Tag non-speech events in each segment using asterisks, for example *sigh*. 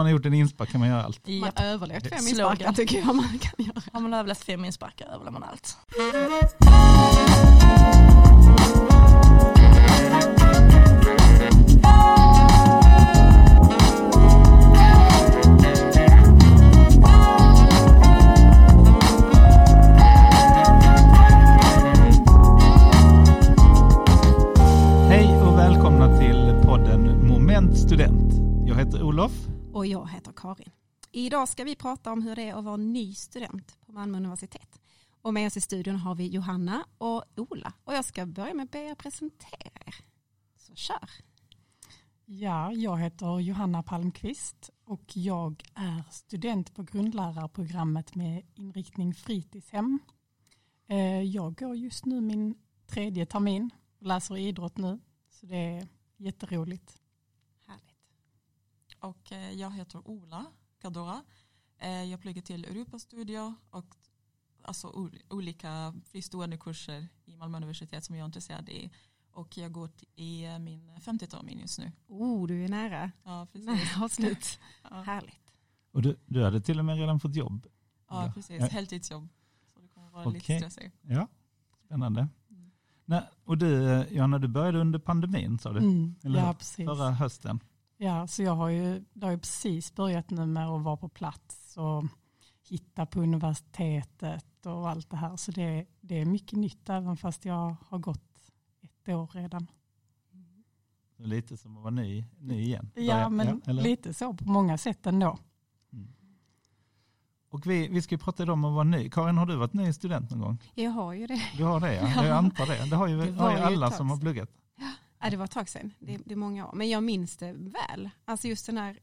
man har gjort en inspark kan man göra allt. Man har överlevt fem insparkar tycker jag man kan göra. Har man överlevt fem insparkar överlever man allt. Jag heter Karin. Idag ska vi prata om hur det är att vara ny student på Malmö universitet. Och med oss i studion har vi Johanna och Ola. Och jag ska börja med att be er presentera er. Så kör. Ja, jag heter Johanna Palmqvist och jag är student på grundlärarprogrammet med inriktning fritidshem. Eh, jag går just nu min tredje termin och läser idrott nu, så det är jätteroligt. Och eh, jag heter Ola Gadora. Eh, Jag pluggar till Europastudier och alltså ol- olika fristående kurser i Malmö universitet som jag är intresserad i. Och jag går i eh, min femte termin just nu. Oh, du är nära. Ja, precis. Nära avslut. *laughs* Ja, Härligt. Och du, du hade till och med redan fått jobb. ja precis. Ja. Heltidsjobb. Så det kommer vara lite Okej. stressigt. Ja, spännande. Mm. Nej, och du, Johanna, du började under pandemin sa du? Mm, Eller ja, precis. Förra hösten. Ja, så jag har ju, det har ju precis börjat nu med att vara på plats och hitta på universitetet och allt det här. Så det, det är mycket nytt även fast jag har gått ett år redan. Lite som att vara ny, ny igen. Ja, Börja- men eller? lite så på många sätt ändå. Mm. Och vi, vi ska ju prata om att vara ny. Karin, har du varit ny student någon gång? Jag har ju det. Du har det ja, *laughs* jag antar det. Det har ju, Det har ju alla som har pluggat. Ja, det var ett tag sedan. Det, det är många år. Men jag minns det väl. Alltså just den här,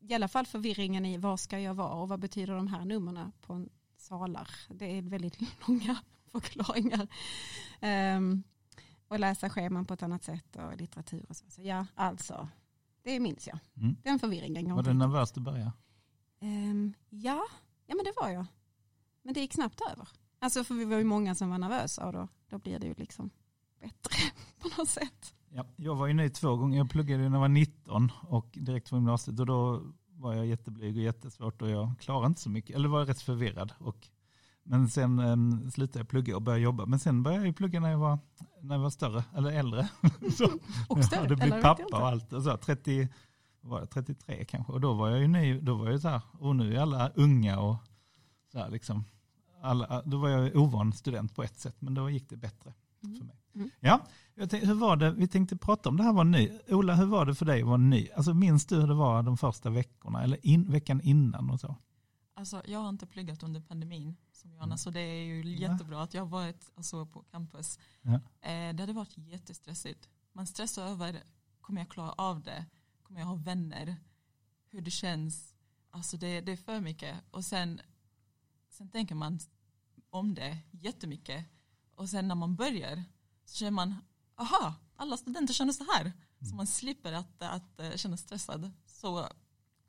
i alla fall förvirringen i vad ska jag vara och vad betyder de här numren på en salar. Det är väldigt *laughs* långa förklaringar. Ehm, och läsa scheman på ett annat sätt och litteratur och så. så ja, alltså, det minns jag. Mm. Den förvirringen. Var du inte. nervös i början? Ehm, ja, ja, men det var jag. Men det gick snabbt över. Alltså för vi var ju många som var nervösa och då, då blir det ju liksom bättre *laughs* på något sätt. Ja, jag var ju ny två gånger. Jag pluggade när jag var 19 och direkt från gymnasiet och då var jag jätteblyg och jättesvårt och jag klarade inte så mycket. Eller var rätt förvirrad. Och, men sen um, slutade jag plugga och började jobba. Men sen började jag ju plugga när jag var, när jag var större, eller äldre. *laughs* så, Och jag större, vet jag pappa och allt. Och så, 30, vad var jag, 33 kanske. Och då var jag ju ny. Då var jag så här, och nu är alla unga och så här liksom. Alla, då var jag ovan student på ett sätt, men då gick det bättre Mm. för mig. Mm. Ja, tänkte, hur var det, vi tänkte prata om det här var ny. Ola, hur var det för dig att vara ny? Alltså minns du hur det var de första veckorna eller in, veckan innan och så? Alltså, jag har inte pluggat under pandemin som Johanna, Mm. så det är ju jättebra att jag har varit alltså, på campus. Ja. Eh, det hade varit jättestressigt. Man stressar över, kommer jag klara av det? Kommer jag ha vänner? Hur det känns? Alltså det, det är för mycket. Och sen, sen tänker man om det jättemycket. Och sen när man börjar så känner man, aha, alla studenter känner så här. Så man slipper att, att eh, känna stressad. Så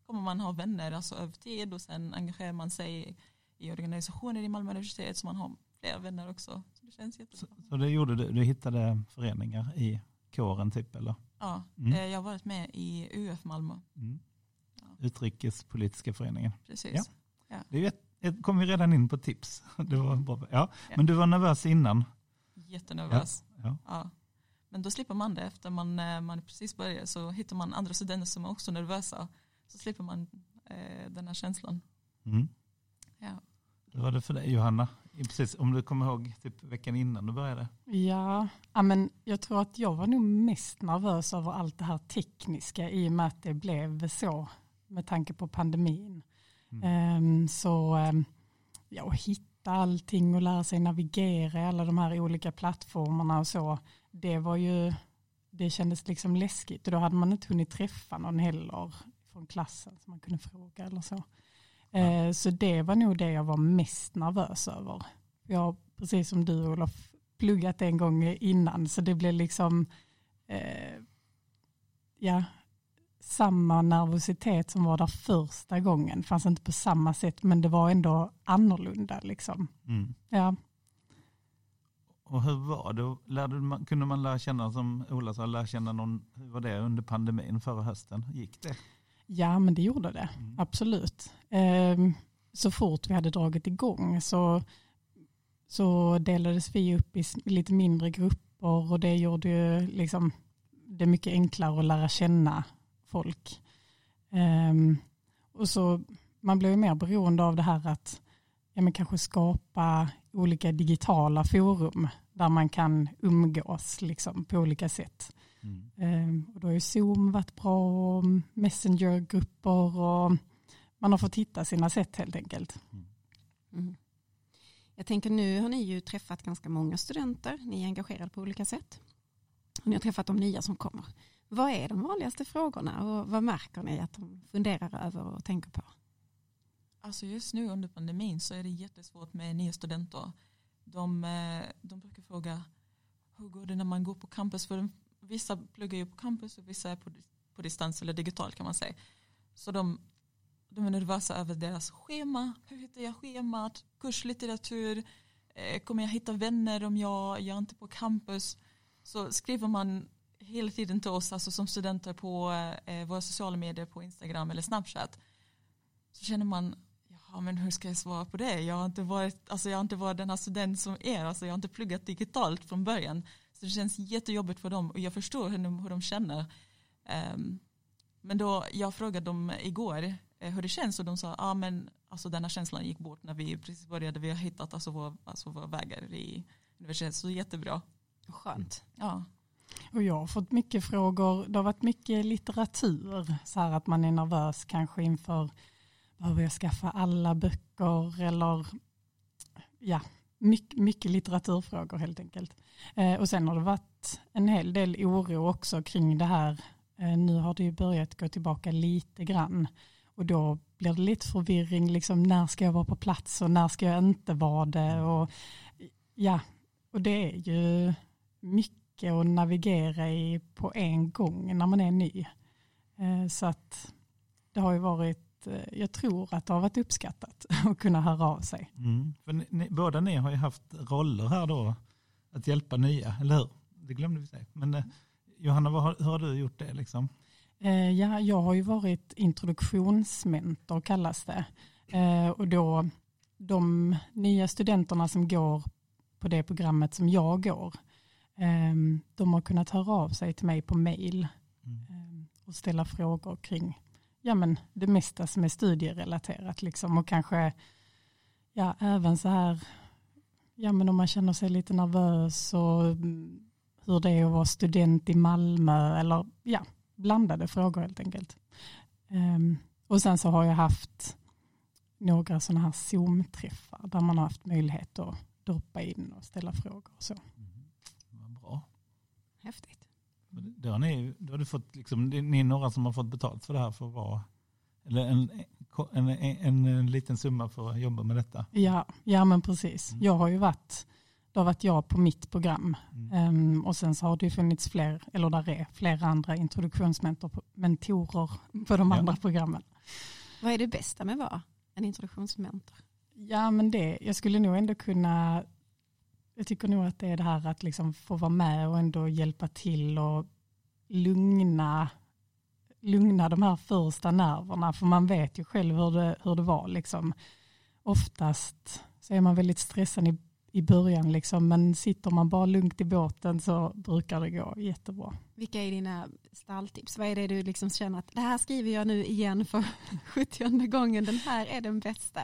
kommer man ha vänner alltså över tid och sen engagerar man sig i organisationer i Malmö universitet så man har fler vänner också. Så det känns Så, jättebra. så det gjorde du, du hittade föreningar i kåren typ eller? Ja, Mm. eh, jag har varit med i UF Malmö. Mm. Ja. Utrikespolitiska föreningen. Precis. Det är ju ett, ett, kom vi redan in på tips. *laughs* Det var bra. Ja. Ja. Men du var nervös innan? Jättenervös. Ja. Ja. Men då slipper man det efter man, eh, man precis börjar så hittar man andra studenter som är också nervösa. Så slipper man eh, den här känslan. Mm. Ja. Hur var det för dig Johanna? Precis, om du kommer ihåg typ veckan innan du började? Ja, ja, men jag tror att jag var nog mest nervös över allt det här tekniska i och med att det blev så med tanke på pandemin. Mm. Ehm, så ehm, ja, att hitta allting och lära sig navigera i alla de här olika plattformarna och så, det var ju, det kändes liksom läskigt och då hade man inte hunnit träffa någon heller från klassen som man kunde fråga eller så. Eh, Så det var nog det jag var mest nervös över. Jag har precis som du Olof pluggat en gång innan så det blev liksom eh, ja, samma nervositet som var där första gången. Fanns inte på samma sätt men det var ändå annorlunda. Liksom. Mm. Ja. Och hur var det? Lärde man, kunde man lära känna, som Ola sa, lära känna någon, hur var det under pandemin förra hösten? Gick det? Ja, men det gjorde det. Mm. Absolut. Ehm, Så fort vi hade dragit igång så, så delades vi upp i lite mindre grupper och det gjorde ju liksom det mycket enklare att lära känna folk. Ehm, Och så man blev ju mer beroende av det här att ja, men kanske skapa olika digitala forum där man kan umgås liksom, på olika sätt. Mm. Ehm, Och då har ju Zoom varit bra och Messengergrupper och man har fått hitta sina sätt helt enkelt. Mm. Jag tänker nu har ni ju träffat ganska många studenter, ni är engagerade på olika sätt. Och ni har träffat de nya som kommer. Vad är de vanligaste frågorna och vad märker ni att de funderar över och tänker på? Alltså just nu under pandemin så är det jättesvårt med nya studenter. De, eh, de brukar fråga hur går det när man går på campus? För vissa pluggar ju på campus och vissa är på, på distans eller digitalt kan man säga. Så de, de är nervösa över deras schema. Hur hittar jag schemat? Kurslitteratur? Eh, kommer jag hitta vänner om jag, jag är inte på campus? Så skriver man hela tiden till oss, alltså som studenter på eh, våra sociala medier på Instagram eller Snapchat. Så känner man, ja men hur ska jag svara på det? Jag har inte varit, alltså jag har inte varit den här student som er, alltså jag har inte pluggat digitalt från början. Så det känns jättejobbigt för dem och jag förstår hur de, hur de känner. Ehm, men då, jag frågade dem igår eh, hur det känns och de sa, ja ah, men alltså den här känslan gick bort när vi precis började, vi har hittat alltså våra, alltså våra vägar i universitetet, så jättebra. Skönt. Ja. Och jag har fått mycket frågor, det har varit mycket litteratur, så här att man är nervös kanske inför, behöver jag skaffa alla böcker? Eller ja, mycket, mycket litteraturfrågor helt enkelt. Eh, och sen har det varit en hel del oro också kring det här. Eh, nu har det ju börjat gå tillbaka lite grann. Och då blir det lite förvirring, liksom när ska jag vara på plats och när ska jag inte vara det? Och ja, och det är ju mycket att navigera i på en gång när man är ny. Eh, Så att det har ju varit, eh, jag tror att det har varit uppskattat *laughs* att kunna höra av sig. Mm. För ni, ni, båda ni har ju haft roller här då, att hjälpa nya, eller hur? Det glömde vi säga. Men eh, Johanna, har, hur har du gjort det? Liksom? Eh, Ja, jag har ju varit introduktionsmentor kallas det. Eh, Och då de nya studenterna som går på det programmet som jag går, de har kunnat höra av sig till mig på mail Mm. eh, och ställa frågor kring ja, men det mesta som är studierelaterat. Liksom. Och kanske ja, även så här, ja, men om man känner sig lite nervös och mm, hur det är att vara student i Malmö eller ja, blandade frågor helt enkelt. Ehm, och sen så har jag haft några sådana här Zoom-träffar där man har haft möjlighet att droppa in och ställa frågor. Och så. Mm. Häftigt. Då har, ni, då har du fått, liksom, det- ni är några som har fått betalt för det här för att vara, eller en, en, en, en liten summa för att jobba med detta. Ja, ja, men precis. Mm. Jag har ju varit, det har varit jag på mitt program Mm. Ehm, och sen så har det ju funnits fler, eller där är flera andra introduktionsmentorer på de Ja. andra programmen. Vad är det bästa med att vara en introduktionsmentor? Ja, men det, jag skulle nog ändå kunna, jag tycker nog att det är det här att liksom få vara med och ändå hjälpa till och lugna, lugna de här första nerverna, för man vet ju själv hur det, hur det var. Liksom. Oftast så är man väldigt stressad i, i början, liksom, men sitter man bara lugnt i båten så brukar det gå jättebra. Vilka är dina stalltips? Vad är det du liksom känner att det här skriver jag nu igen för *laughs* 70 gången, den här är den bästa.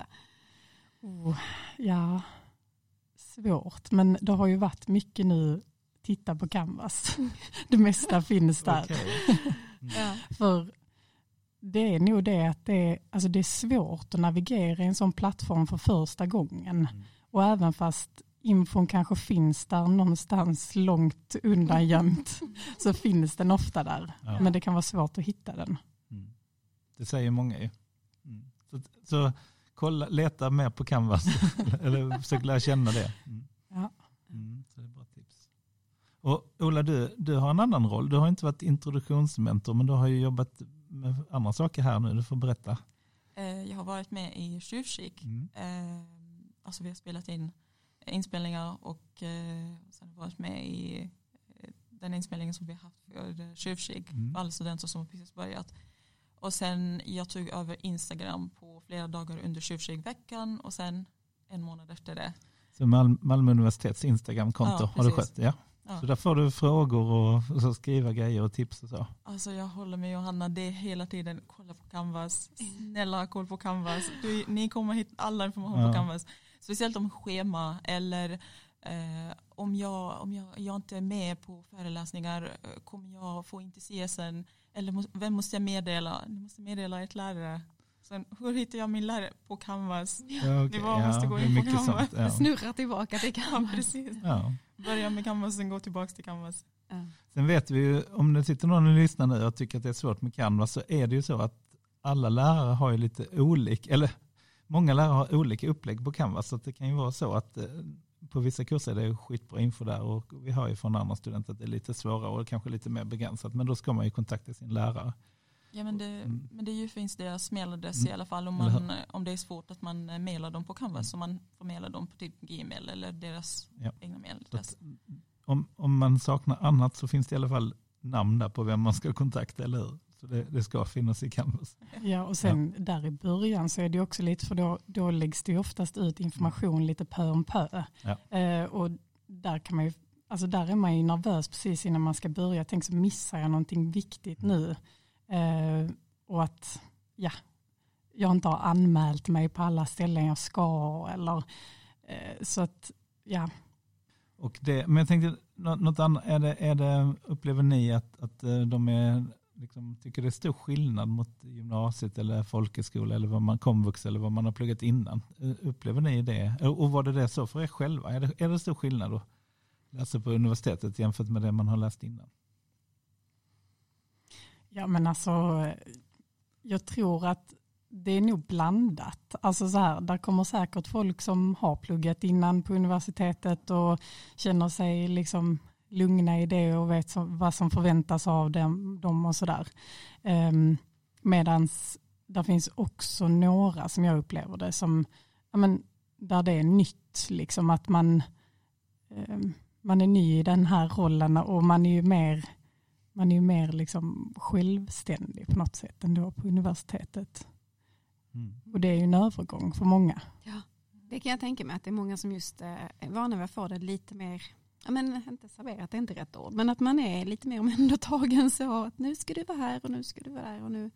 Oh, ja, svårt, men det har ju varit mycket nu, titta på Canvas. *laughs* Det mesta finns där. *laughs* Ja. För det är nog det att det är, alltså det är svårt att navigera i en sån plattform för första gången. Mm. Och även fast infon kanske finns där någonstans långt undan gömt så finns den ofta där. Ja. Men det kan vara svårt att hitta den. Mm. Det säger många ju. Mm. Så, så kolla, leta mer på Canvas, *laughs* eller försök lära känna det. Mm. Ja. Mm, så det är bra tips. Och Ola, du, du har en annan roll. Du har inte varit introduktionsmentor, men du har ju jobbat med andra saker här nu. Du får berätta. Eh, Jag har varit med i Tjuvkik. Mm. Eh, Alltså vi har spelat in inspelningar och eh, sen varit med i den inspelningen som vi har haft för Tjuvkik Mm. alla studenter som har precis börjat. Och sen jag tog över Instagram flera dagar under tjuvtjejveckan och sen en månad efter det. Så Mal Malmö universitets Instagramkonto Ja, har du skött? Ja. Ja. Så där får du frågor och, så skriva grejer och tips och så. Alltså jag håller med Johanna, det är hela tiden kolla på Canvas. Snälla ha koll på Canvas. Du, ni kommer hitta all information Ja. på Canvas. Speciellt om schema eller eh, om, jag, om jag, jag inte är med på föreläsningar eh, kommer jag få inte CSN eller må, vem måste jag meddela? Ni måste meddela ett lärare. Sen, hur hittar jag min lärare? På Canvas. Ja, okej. Nivå måste gå det är in på Canvas. sånt. Ja. Snurra tillbaka till *laughs* Ja, precis. Ja. Börja med Canvas och gå tillbaka till Canvas. Ja. Sen vet vi ju, om det sitter någon och lyssnar nu och tycker att det är svårt med Canvas så är det ju så att alla lärare har ju lite olika, eller många lärare har olika upplägg på Canvas. Så det kan ju vara så att eh, på vissa kurser är det skitbra info där och vi har ju från andra studenter att det är lite svårare och kanske lite mer begränsat. Men då ska man ju kontakta sin lärare. Ja men det, Mm. men det är ju finns deras mailadress Mm. i alla fall om, man, om det är svårt att man eh, mailar dem på Canvas så man får maila dem på typ Gmail eller deras Ja. egna mailadress. om, om man saknar annat så finns det i alla fall namn där på vem man ska kontakta, eller hur? Så det, det ska finnas i Canvas. *laughs* Ja, och sen där i början så är det också lite, för då, då läggs det oftast ut information lite pö om pö. Ja. Eh, och där kan man ju, alltså där är man ju nervös precis innan man ska börja. Tänk så missar jag någonting viktigt nu. Eh, och att, ja, jag inte har anmält mig på alla ställen jag ska eller eh, så att, ja, Och det, men jag tänkte, något annat, är det, är det, upplever ni att, att eh, de är, liksom, tycker det är stor skillnad mot gymnasiet eller folkhögskola eller vad man komvux eller vad man har pluggat innan? Eh, upplever ni det? Och och var det det så för er själva? Är det, är det stor skillnad att läsa på universitetet jämfört med det man har läst innan? Ja men alltså, jag tror att det är nog blandat. Alltså så här, där kommer säkert folk som har pluggat innan på universitetet och känner sig liksom lugna i det och vet som, vad som förväntas av dem, dem och sådär. Um, ehm, Medan där finns också några som jag upplever det som, ja, men, där det är nytt, liksom att man, ehm, man är ny i den här rollen och man är ju mer man är ju mer liksom självständig på något sätt ändå på universitetet. Mm. Och det är ju en övergång för många. Det kan jag tänka mig att det är många som just eh, är vana vid att få det lite mer, ja men inte serverat, det är inte rätt ord, men att man är lite mer *laughs* omhändertagen så att nu ska du vara här och nu ska du vara där och nu,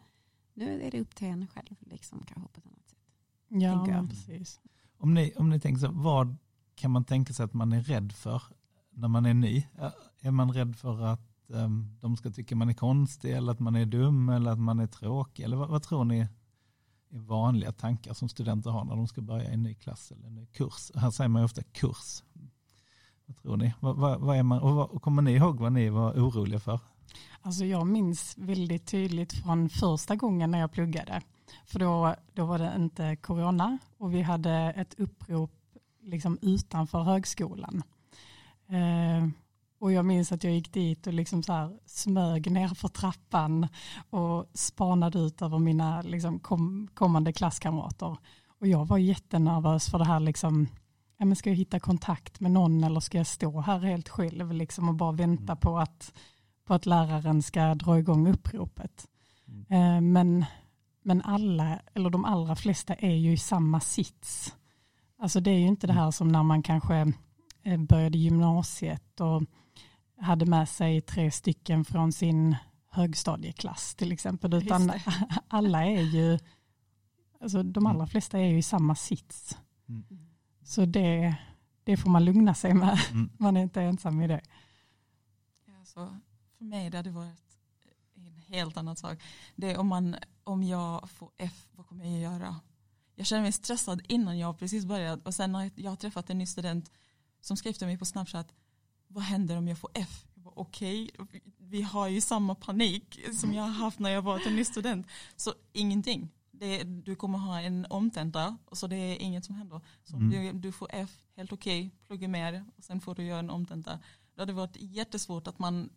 nu är det upp till en själv liksom kanske på ett annat sätt. Ja, precis. Om ni, om ni tänker så, vad kan man tänka sig att man är rädd för när man är ny? Är man rädd för att um, de ska tycka man är konstig eller att man är dum eller att man är tråkig? Eller vad, vad tror ni är vanliga tankar som studenter har när de ska börja i en ny klass eller en ny kurs? Här säger man ju ofta kurs. Vad tror ni? Vad, vad, vad är man, och vad, och kommer ni ihåg vad ni var oroliga för? Alltså jag minns väldigt tydligt från första gången när jag pluggade. För då, då var det inte corona och vi hade ett upprop liksom utanför högskolan. Eh, och jag minns att jag gick dit och liksom så här smög ner för trappan och spanade ut över mina liksom kom, kommande klasskamrater. Och jag var jättenervös för det här liksom, ja, men ska jag hitta kontakt med någon eller ska jag stå här helt själv liksom och bara vänta på att på att läraren ska dra igång uppropet. Mm. Eh, Men, men alla, eller de allra flesta är ju i samma sits. Alltså det är ju inte det här som när man kanske eh, började gymnasiet och hade med sig tre stycken från sin högstadieklass till exempel. Utan *laughs* alla är ju, alltså de allra flesta är ju i samma sits. Mm. Så det, det får man lugna sig med. Mm. *laughs* Man är inte ensam i det. Ja, så för mig det hade varit en helt annan sak. Det är om, man, om jag får F, vad kommer jag göra? Jag känner mig stressad innan jag precis börjat och sen när jag har träffat en ny student som skrev till mig på Snapchat, vad händer om jag får F? Okej, vi har ju samma panik som jag har haft när jag var en ny student. Så ingenting. Det, du kommer ha en omtenta och så det är inget som händer. Så Mm. du, du får F, helt okej, plugga mer och sen får du göra en omtenta. Det hade varit jättesvårt att man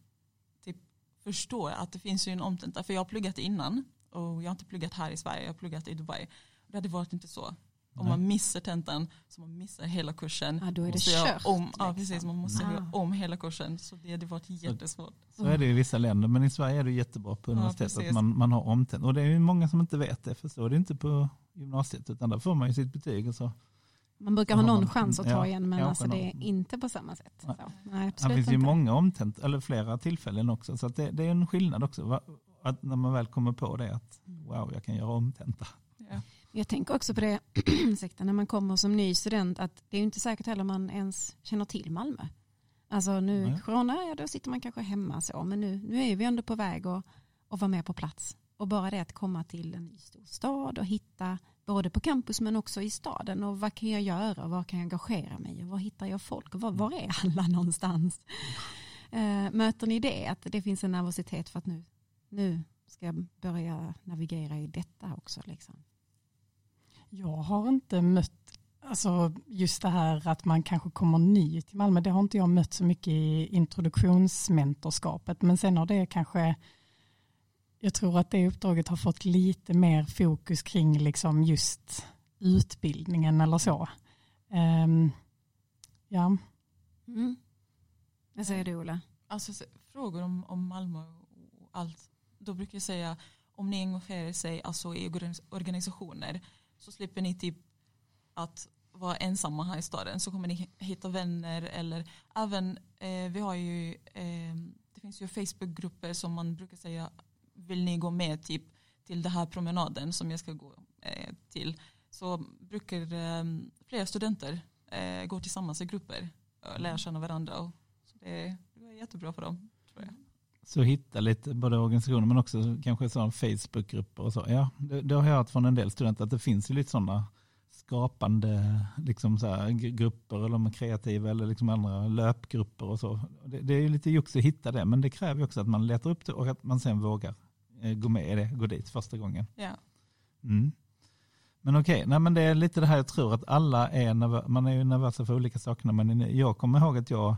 typ förstår att det finns ju en omtenta. För jag har pluggat innan och jag har inte pluggat här i Sverige, jag har pluggat i Dubai. Det hade varit inte så. Om man missar tentan så man missar hela kursen. Ja, då är det kört. om, ja, liksom. precis, man måste Ah. göra om hela kursen. Så det hade varit jättesvårt. Så är det i vissa länder, men i Sverige är det jättebra på Ja, universitetet precis. att man, man har omtänt. Och det är ju många som inte vet det, för så är det inte på gymnasiet, utan där får man ju sitt betyg och så. Man brukar ha någon man- chans att ta ja, igen men alltså det är inte på samma sätt. Nej. Så, nej, Det finns ju inte. många omtänt, eller flera tillfällen också, så att det, det är en skillnad också. Att när man väl kommer på det, att wow, jag kan göra omtenta. Ja. Jag tänker också på det, *clears throat* ursäkta, när man kommer som ny student, att det är inte säkert heller man ens känner till Malmö. Alltså nu Nej. corona, ja då sitter man kanske hemma så, men nu, nu är vi ändå på väg att, att vara med på plats. Och bara det att komma till en ny stor stad och hitta, både på campus men också i staden, och vad kan jag göra, var kan jag engagera mig, och var hittar jag folk, och var, var är alla *laughs* någonstans? Eh, möter ni det, att det finns en nervositet för att nu, nu ska jag börja navigera i detta också? Liksom? Jag har inte mött, alltså just det här att man kanske kommer ny till Malmö, det har inte jag mött så mycket i introduktionsmentorskapet, men sen har det kanske, jag tror att det uppdraget har fått lite mer fokus kring liksom just utbildningen eller så. Ehm, ja, Mm. Vad säger du Ola? Alltså så- frågor om, om Malmö och allt. Då brukar jag säga om ni engagerar sig alltså, i organis- organisationer så slipper ni typ att vara ensamma här i staden så kommer ni hitta vänner eller även eh, vi har ju eh, det finns ju Facebookgrupper som man brukar säga vill ni gå med typ till den här promenaden som jag ska gå eh, till så brukar eh, flera studenter eh, gå tillsammans i grupper och lära känna varandra och så det, det var jättebra för dem tror jag. Så hitta lite både organisationer men också kanske sådana Facebookgrupper och så. Ja, det, det har jag hört från en del studenter att det finns ju lite sådana skapande liksom så här, grupper eller de är kreativa eller liksom andra löpgrupper och så. Det, det är ju lite jox att hitta det men det kräver ju också att man letar upp det och att man sen vågar eh, gå med i det, gå dit första gången. Ja. Mm. Men okej, nej men det är lite det här jag tror att alla är man är ju nervösa för olika saker ny. Jag kommer ihåg att jag,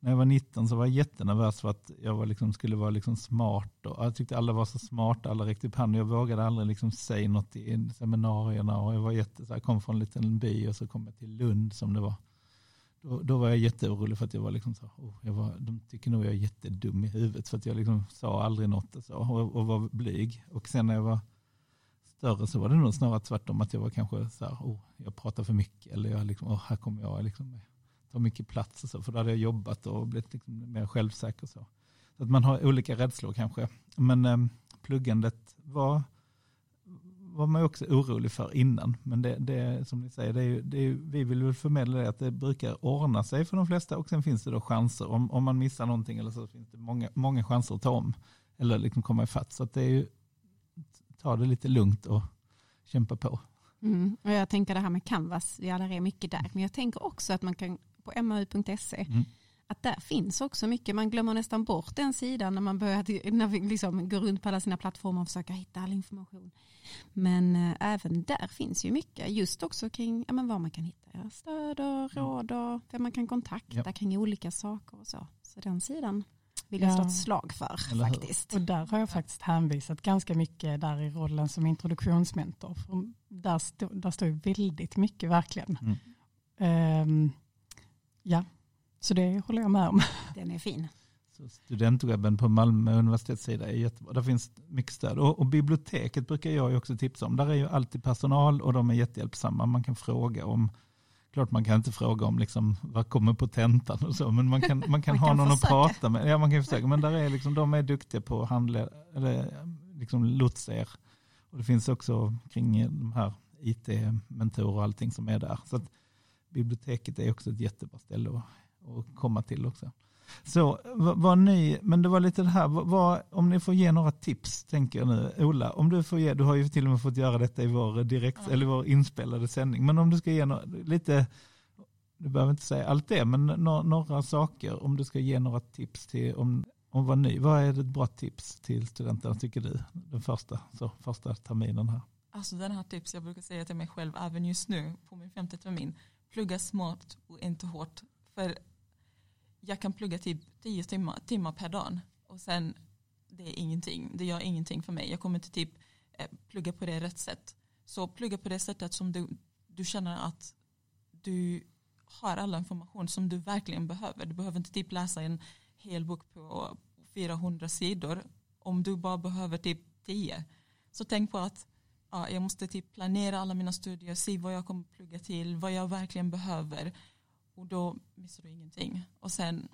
när jag var 19 så var jag jättenervös för att jag var liksom, skulle vara liksom smart och jag tyckte alla var så smarta, alla räckte upp handen. Jag vågade aldrig liksom säga något i seminarierna och jag var jätte, så här, kom från en liten by och så kom jag till Lund som det var. Då, då var jag jätteorolig för att jag var liksom så, oh, jag var, de tycker nog jag är jättedum i huvudet för att jag liksom sa aldrig något och så och, och var blyg. Och sen när jag var större så var det nog snarare tvärtom att jag var kanske så här, oh, jag pratar för mycket eller jag liksom, oh, här kommer jag liksom ta mycket plats och så, för då hade jag jobbat och blivit liksom mer självsäker och så. Så att man har olika rädslor kanske. Men eh, pluggandet var, var man också orolig för innan. Men det, det som ni säger, det är, det är, vi vill väl förmedla det att det brukar ordna sig för de flesta och sen finns det då chanser. Om, om man missar någonting eller så finns det många, många chanser att ta om eller liksom komma ifatt. Så att det är ju, ta det lite lugnt och kämpa på. Mm. Och jag tänker det här med Canvas, ja det är mycket där. Men jag tänker också att man kan på mau.se, Mm. att där finns också mycket. Man glömmer nästan bort den sidan när man börjar när vi liksom går runt på alla sina plattformar och försöker hitta all information. Men eh, även där finns ju mycket, just också kring ja, men var man kan hitta stöd och råd och vem man kan kontakta Ja. kring olika saker och så. Så den sidan vill jag Ja. slå ett slag för faktiskt. och där har jag faktiskt hänvisat ganska mycket där i rollen som introduktionsmentor. För där, stå, där står ju väldigt mycket verkligen. Mm. Ehm, ja, så det håller jag med om. Den är fin. Så studentwebben på Malmö universitets sida är jättebra. Där finns mycket stöd. Och, och biblioteket brukar jag ju också tipsa om. Där är ju alltid personal och de är jättehjälpsamma. Man kan fråga om, klart man kan inte fråga om liksom, vad kommer på tentan och så, men man kan, man kan Man ha kan någon försöka. att prata med. Ja, man kan försöka. Men där är liksom, de är duktiga på att handla, eller liksom lotsa er. Och det finns också kring de här IT-mentorer och allting som är där. Så att biblioteket är också ett jättebra ställe att, att komma till också. Så vad, ni, men det var lite det här, vad, om ni får ge några tips, tänker jag nu. Ola, om du får ge, du har ju till och med fått göra detta i vår direkt, Ja. eller vår inspelade sändning, men om du ska ge no, lite, du behöver inte säga allt det, men no, några saker, om du ska ge några tips till, om, om vad ny, vad är ett bra tips till studenterna tycker du? Den första, så, första terminen här. Alltså den här tips jag brukar säga till mig själv även just nu på min femte termin. Plugga smart och inte hårt. För jag kan plugga typ 10 timmar, timmar per dag och sen det är ingenting. Det gör ingenting för mig. Jag kommer inte typ eh, plugga på det rätt sätt. Så plugga på det sättet som du, du känner att du har all information som du verkligen behöver. Du behöver inte typ läsa en hel bok på 400 sidor om du bara behöver typ 10. Så tänk på att ja, jag måste typ planera alla mina studier, se vad jag kommer plugga till, vad jag verkligen behöver. Och då missar du ingenting. Och sen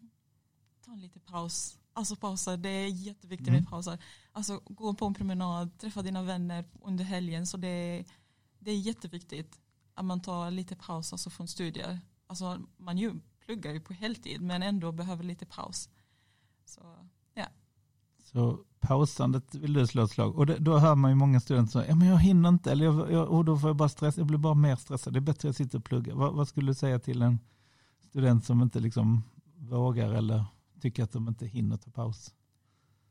ta en liten paus. Alltså pausa, det är jätteviktigt med mm. pauser. Alltså gå på en promenad, träffa dina vänner under helgen. Så det är, det är jätteviktigt att man tar lite paus alltså från studier. Alltså man ju, pluggar ju på heltid men ändå behöver lite paus. Så ja. Så pausandet vill du slå ett slag. Och det, då hör man ju många studenter säga, ja men jag hinner inte, eller jag, jag, och då får jag bara stress, jag blir bara mer stressad. Det är bättre att jag sitter och pluggar. Vad, vad, skulle du säga till en student som inte liksom vågar eller tycker att de inte hinner ta paus?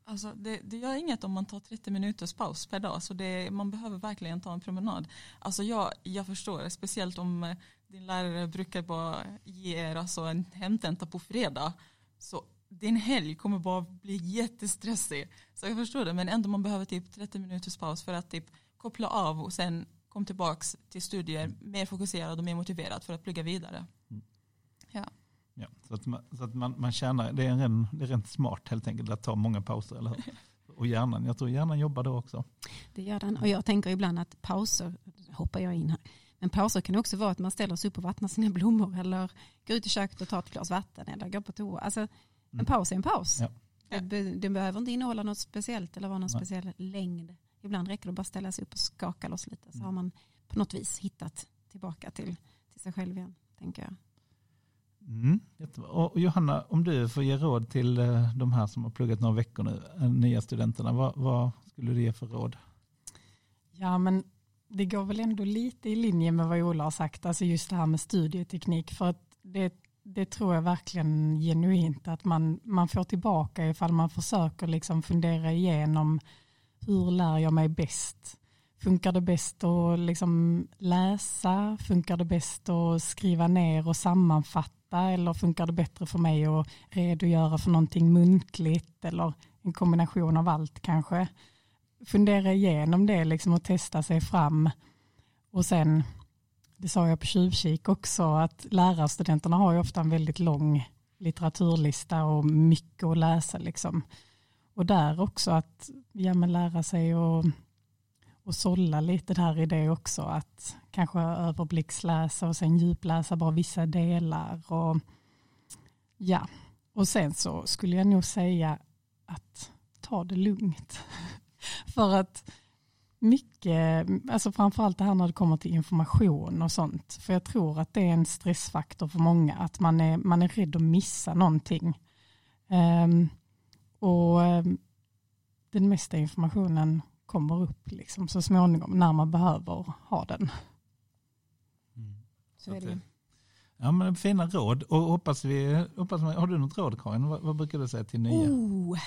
Alltså det, det gör inget om man tar 30 minuters paus per dag. Så det, man behöver verkligen ta en promenad. Alltså jag, jag förstår, speciellt om eh, din lärare brukar bara ge er alltså en hemtenta på fredag. Så din helg kommer bara bli jättestressig. Så jag förstår det, men ändå man behöver typ 30 minuters paus för att typ koppla av och sen kom tillbaka till studier mer fokuserad och mer motiverad för att plugga vidare. Mm. Ja. Ja, så att, man, så att man, man tjänar, det är, en, det är rent smart helt enkelt att ta många pauser, eller hur? *laughs* Och hjärnan, jag tror hjärnan jobbar då också. Det gör den, och jag tänker ibland att pauser, hoppar jag in här, men pauser kan också vara att man ställer sig upp och vattnar sina blommor eller går ut i köket och tar ett glas vatten eller går på toa. Alltså en mm. paus är en paus. Ja. Det, behöver inte innehålla något speciellt eller vara någon Nej. speciell längd. Ibland räcker det att bara ställa sig upp och skaka loss lite så mm. har man på något vis hittat tillbaka till, till sig själv igen, tänker jag. Mm, och Johanna, om du får ge råd till eh, de här som har pluggat några veckor nu, eh, nya studenterna, vad, vad skulle du ge för råd? Ja, men det går väl ändå lite i linje med vad Ola har sagt, alltså just det här med studieteknik, för att det, det tror jag verkligen genuint att man, man får tillbaka ifall man försöker liksom fundera igenom hur lär jag mig bäst? Funkar det bäst att liksom läsa? Funkar det bäst att skriva ner och sammanfatta? Eller funkar det bättre för mig att redogöra för någonting muntligt? Eller en kombination av allt kanske. Fundera igenom det liksom och testa sig fram. Och sen, det sa jag på tjuvkik också, att lärarstudenterna har ju ofta en väldigt lång litteraturlista och mycket att läsa. Liksom. Och där också att ja, lära sig och, och sålla lite där i det också. Att kanske överblicksläsa och sen djupläsa bara vissa delar. Och, ja, och sen så skulle jag nog säga att ta det lugnt. *laughs* För att mycket, alltså framförallt det här när det kommer till information och sånt. För jag tror att det är en stressfaktor för många. Att man är, man är rädd att missa någonting. Um, och um, den mesta informationen kommer upp liksom så småningom när man behöver ha den. Mm. Så är det. Ja men fina råd och hoppas vi, hoppas har du något råd Karin? Vad, vad brukar du säga till nya? Oh,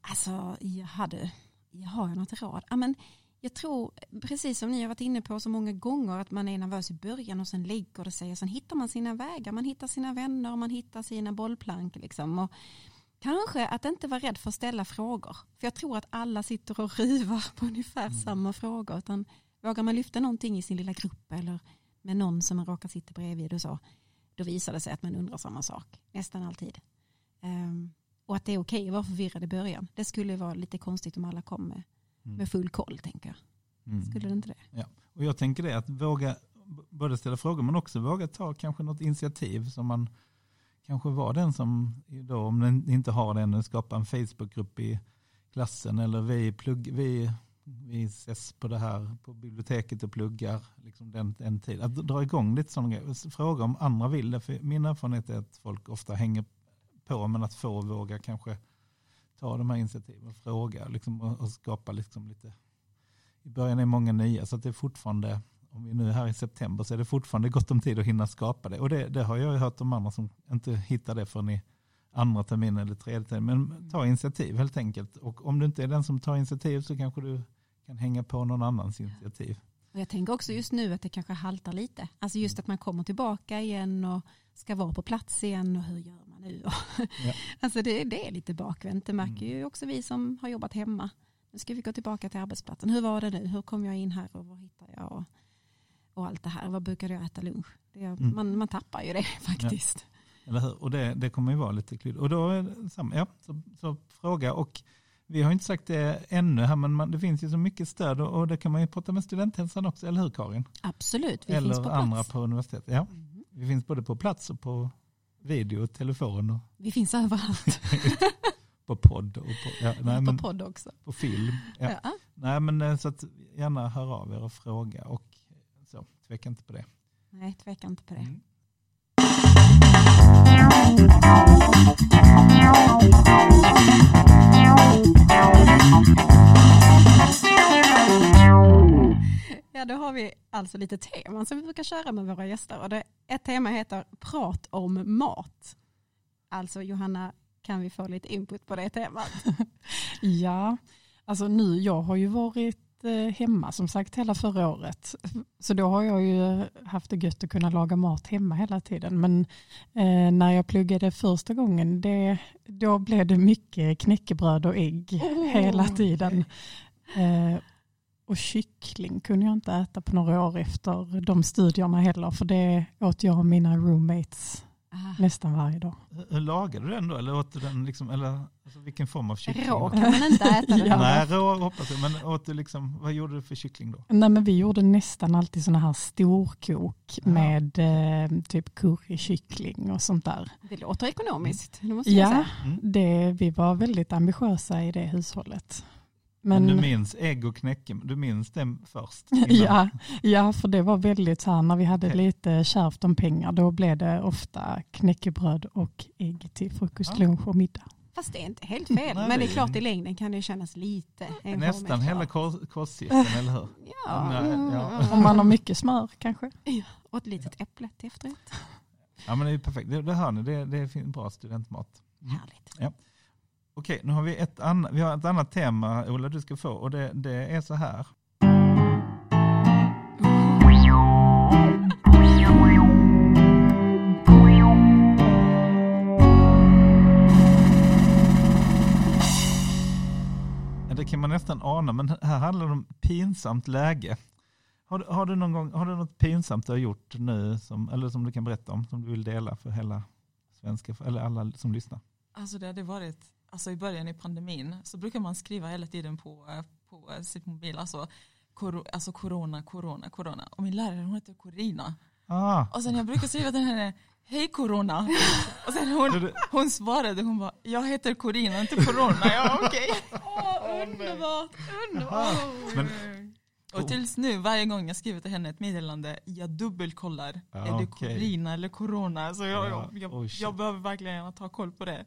alltså jag hade, jag har något råd? Ja, men jag tror, precis som ni har varit inne på så många gånger, att man är nervös i början och sen lägger det sig och sen hittar man sina vägar, man hittar sina vänner, man hittar sina bollplank. Liksom. Och Kanske att inte vara rädd för att ställa frågor. För jag tror att alla sitter och ruvar på ungefär mm. samma frågor. Utan vågar man lyfta någonting i sin lilla grupp eller med någon som man råkar sitta bredvid och så. Då visar det sig att man undrar samma sak. Nästan alltid. Um, och att det är okej att vara förvirrad i början. Det skulle vara lite konstigt om alla kom med. Med full koll tänker jag. Mm. Skulle det inte det? Ja. Och jag tänker det att våga både ställa frågor men också våga ta kanske något initiativ som man kanske var den som, då, om den inte har ännu, skapa en Facebookgrupp i klassen eller vi, plugg, vi, vi ses på det här på biblioteket och pluggar liksom den, den tid. Att dra igång lite sådana grejer. Fråga om andra vill det. För min erfarenhet är att folk ofta hänger på men att få våga kanske ta de här initiativen och fråga liksom, och, och skapa liksom lite. I början är många nya så det är fortfarande om vi nu är här i september så är det fortfarande gott om tid att hinna skapa det. Och det, det har jag ju hört om andra som inte hittar det förrän i andra terminen eller tredje terminen. Men ta initiativ helt enkelt. Och om du inte är den som tar initiativ så kanske du kan hänga på någon annans initiativ. Och jag tänker också just nu att det kanske haltar lite. Alltså just att man kommer tillbaka igen och ska vara på plats igen och hur gör man nu? *laughs* Ja. Alltså det, det, är lite bakvänt. Det märker mm. ju också vi som har jobbat hemma. Nu ska vi gå tillbaka till arbetsplatsen. Hur var det nu? Hur kom jag in här och vad hittar jag? och allt det här. Vad brukar du äta lunch? Det, Mm. man, man tappar ju det *laughs* faktiskt. Eller hur? Och det, det kommer ju vara lite klyddigt. Och då är det samma, ja, så, så fråga. Och vi har inte sagt det ännu här, men man, det finns ju så mycket stöd och, och det kan man ju prata med studenthälsan också, eller hur Karin? Absolut, vi eller finns på andra plats. på universitetet. Ja, Mhm. vi finns både på plats och på video, telefon och Vi finns överallt. *laughs* på podd och på, ja, nej, men, på podd också. på film. Ja. Ja. Nej, men eh, så att gärna hör av er och fråga och så, tveka inte på det. Nej, tveka inte på det. Mm. Ja, då har vi alltså lite teman som vi brukar köra med våra gäster. Och det, ett tema heter prat om mat. Alltså Johanna, kan vi få lite input på det temat? *laughs* Ja, alltså nu, jag har ju varit hemma som sagt hela förra året. Så då har jag ju haft det gött att kunna laga mat hemma hela tiden. Men eh, när jag pluggade första gången, det, då blev det mycket knäckebröd och ägg Oh, hela tiden. Eh, och kyckling kunde jag inte äta på några år efter de studierna heller. För det åt jag och mina roommates nästan varje dag. Hur- lagade du den då? Eller åt du den liksom, eller alltså vilken form av kyckling? Rå kan man inte äta. *laughs* Ja. Nej, rå hoppas jag. Men åt du liksom, vad gjorde du för kyckling då? Nej, men vi gjorde nästan alltid sådana här storkok Ja. med eh, typ currykyckling och sånt där. Det låter ekonomiskt, det måste jag Ja, säga. Mm. det, vi var väldigt ambitiösa i det hushållet. Men, Men, du minns ägg och knäcke, du minns det först? *laughs* ja, ja, för det var väldigt så här när vi hade Okej. lite kärvt om pengar, då blev det ofta knäckebröd och ägg till frukost, Ja. lunch och middag. Fast det är inte helt fel. *laughs* Nej, men det är- klart i längden kan det kännas lite. Nästan hela korscirkeln, *laughs* eller hur? Ja. Nej, ja. Om man har mycket smör kanske. Och ett litet äpple till efterrätt. Ja men det är perfekt, det, det hör ni, det, det är fin- bra studentmat. Mm. Härligt. Okej, nu har vi ett, annat, vi har ett annat tema Ola du ska få och det, det är så här. Det kan man nästan ana, men här handlar det om pinsamt läge. Har, du- har, du någon gång, har du något pinsamt du har gjort nu, som, eller som du kan berätta om, som du vill dela för hela svenska, eller alla som lyssnar? Alltså det hade varit, alltså i början i pandemin så brukar man skriva hela tiden på, eh, på eh, sitt mobil, alltså, kor, alltså corona, corona, corona. Och min lärare hon heter Corina. Ah, Och sen jag brukar skriva till henne, hej corona. *laughs* Och sen hon, hon svarade, hon bara, jag heter Corina, inte corona. Ja okej. *laughs* Åh, underbart, Jaha. underbart. Och tills nu, varje gång jag skriver till henne ett meddelande, jag dubbelkollar. Ja, är det okej. Corina eller Corona? Så jag, Ja, jag, jag, shit. jag behöver verkligen ta koll på det.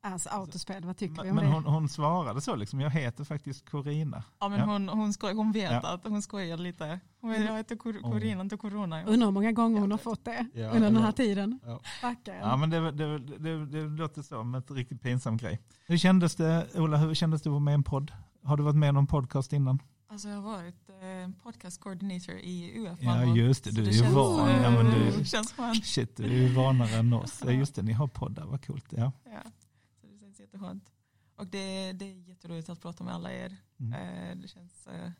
Alltså autospel, vad tycker vi men om men det? hon, hon svarade så liksom, jag heter faktiskt Corina. Ja men Ja. hon, hon, skoj, hon vet Ja. att hon skojar lite. Hon vet, jag heter Cor- Corina, inte Corona. Undrar hur många gånger hon har fått det Ja, under den här tiden. Ja. Ja men det, det, det, det låter som ett riktigt pinsam grej. Hur kändes det, Ola, hur kändes det att vara med i en podd? Har du varit med i någon podcast innan? Alltså jag har varit eh, podcast coordinator i UF Ja just det, du är ju van. Ja, men du, *laughs* känns skönt. shit, du är ju vanare än oss. *laughs* Ja just det, ni har poddar, vad coolt. Ja. Ja. Jätteskönt. Och det, det är jätteroligt att prata med alla er. Mm. Eh, det, känns, eh,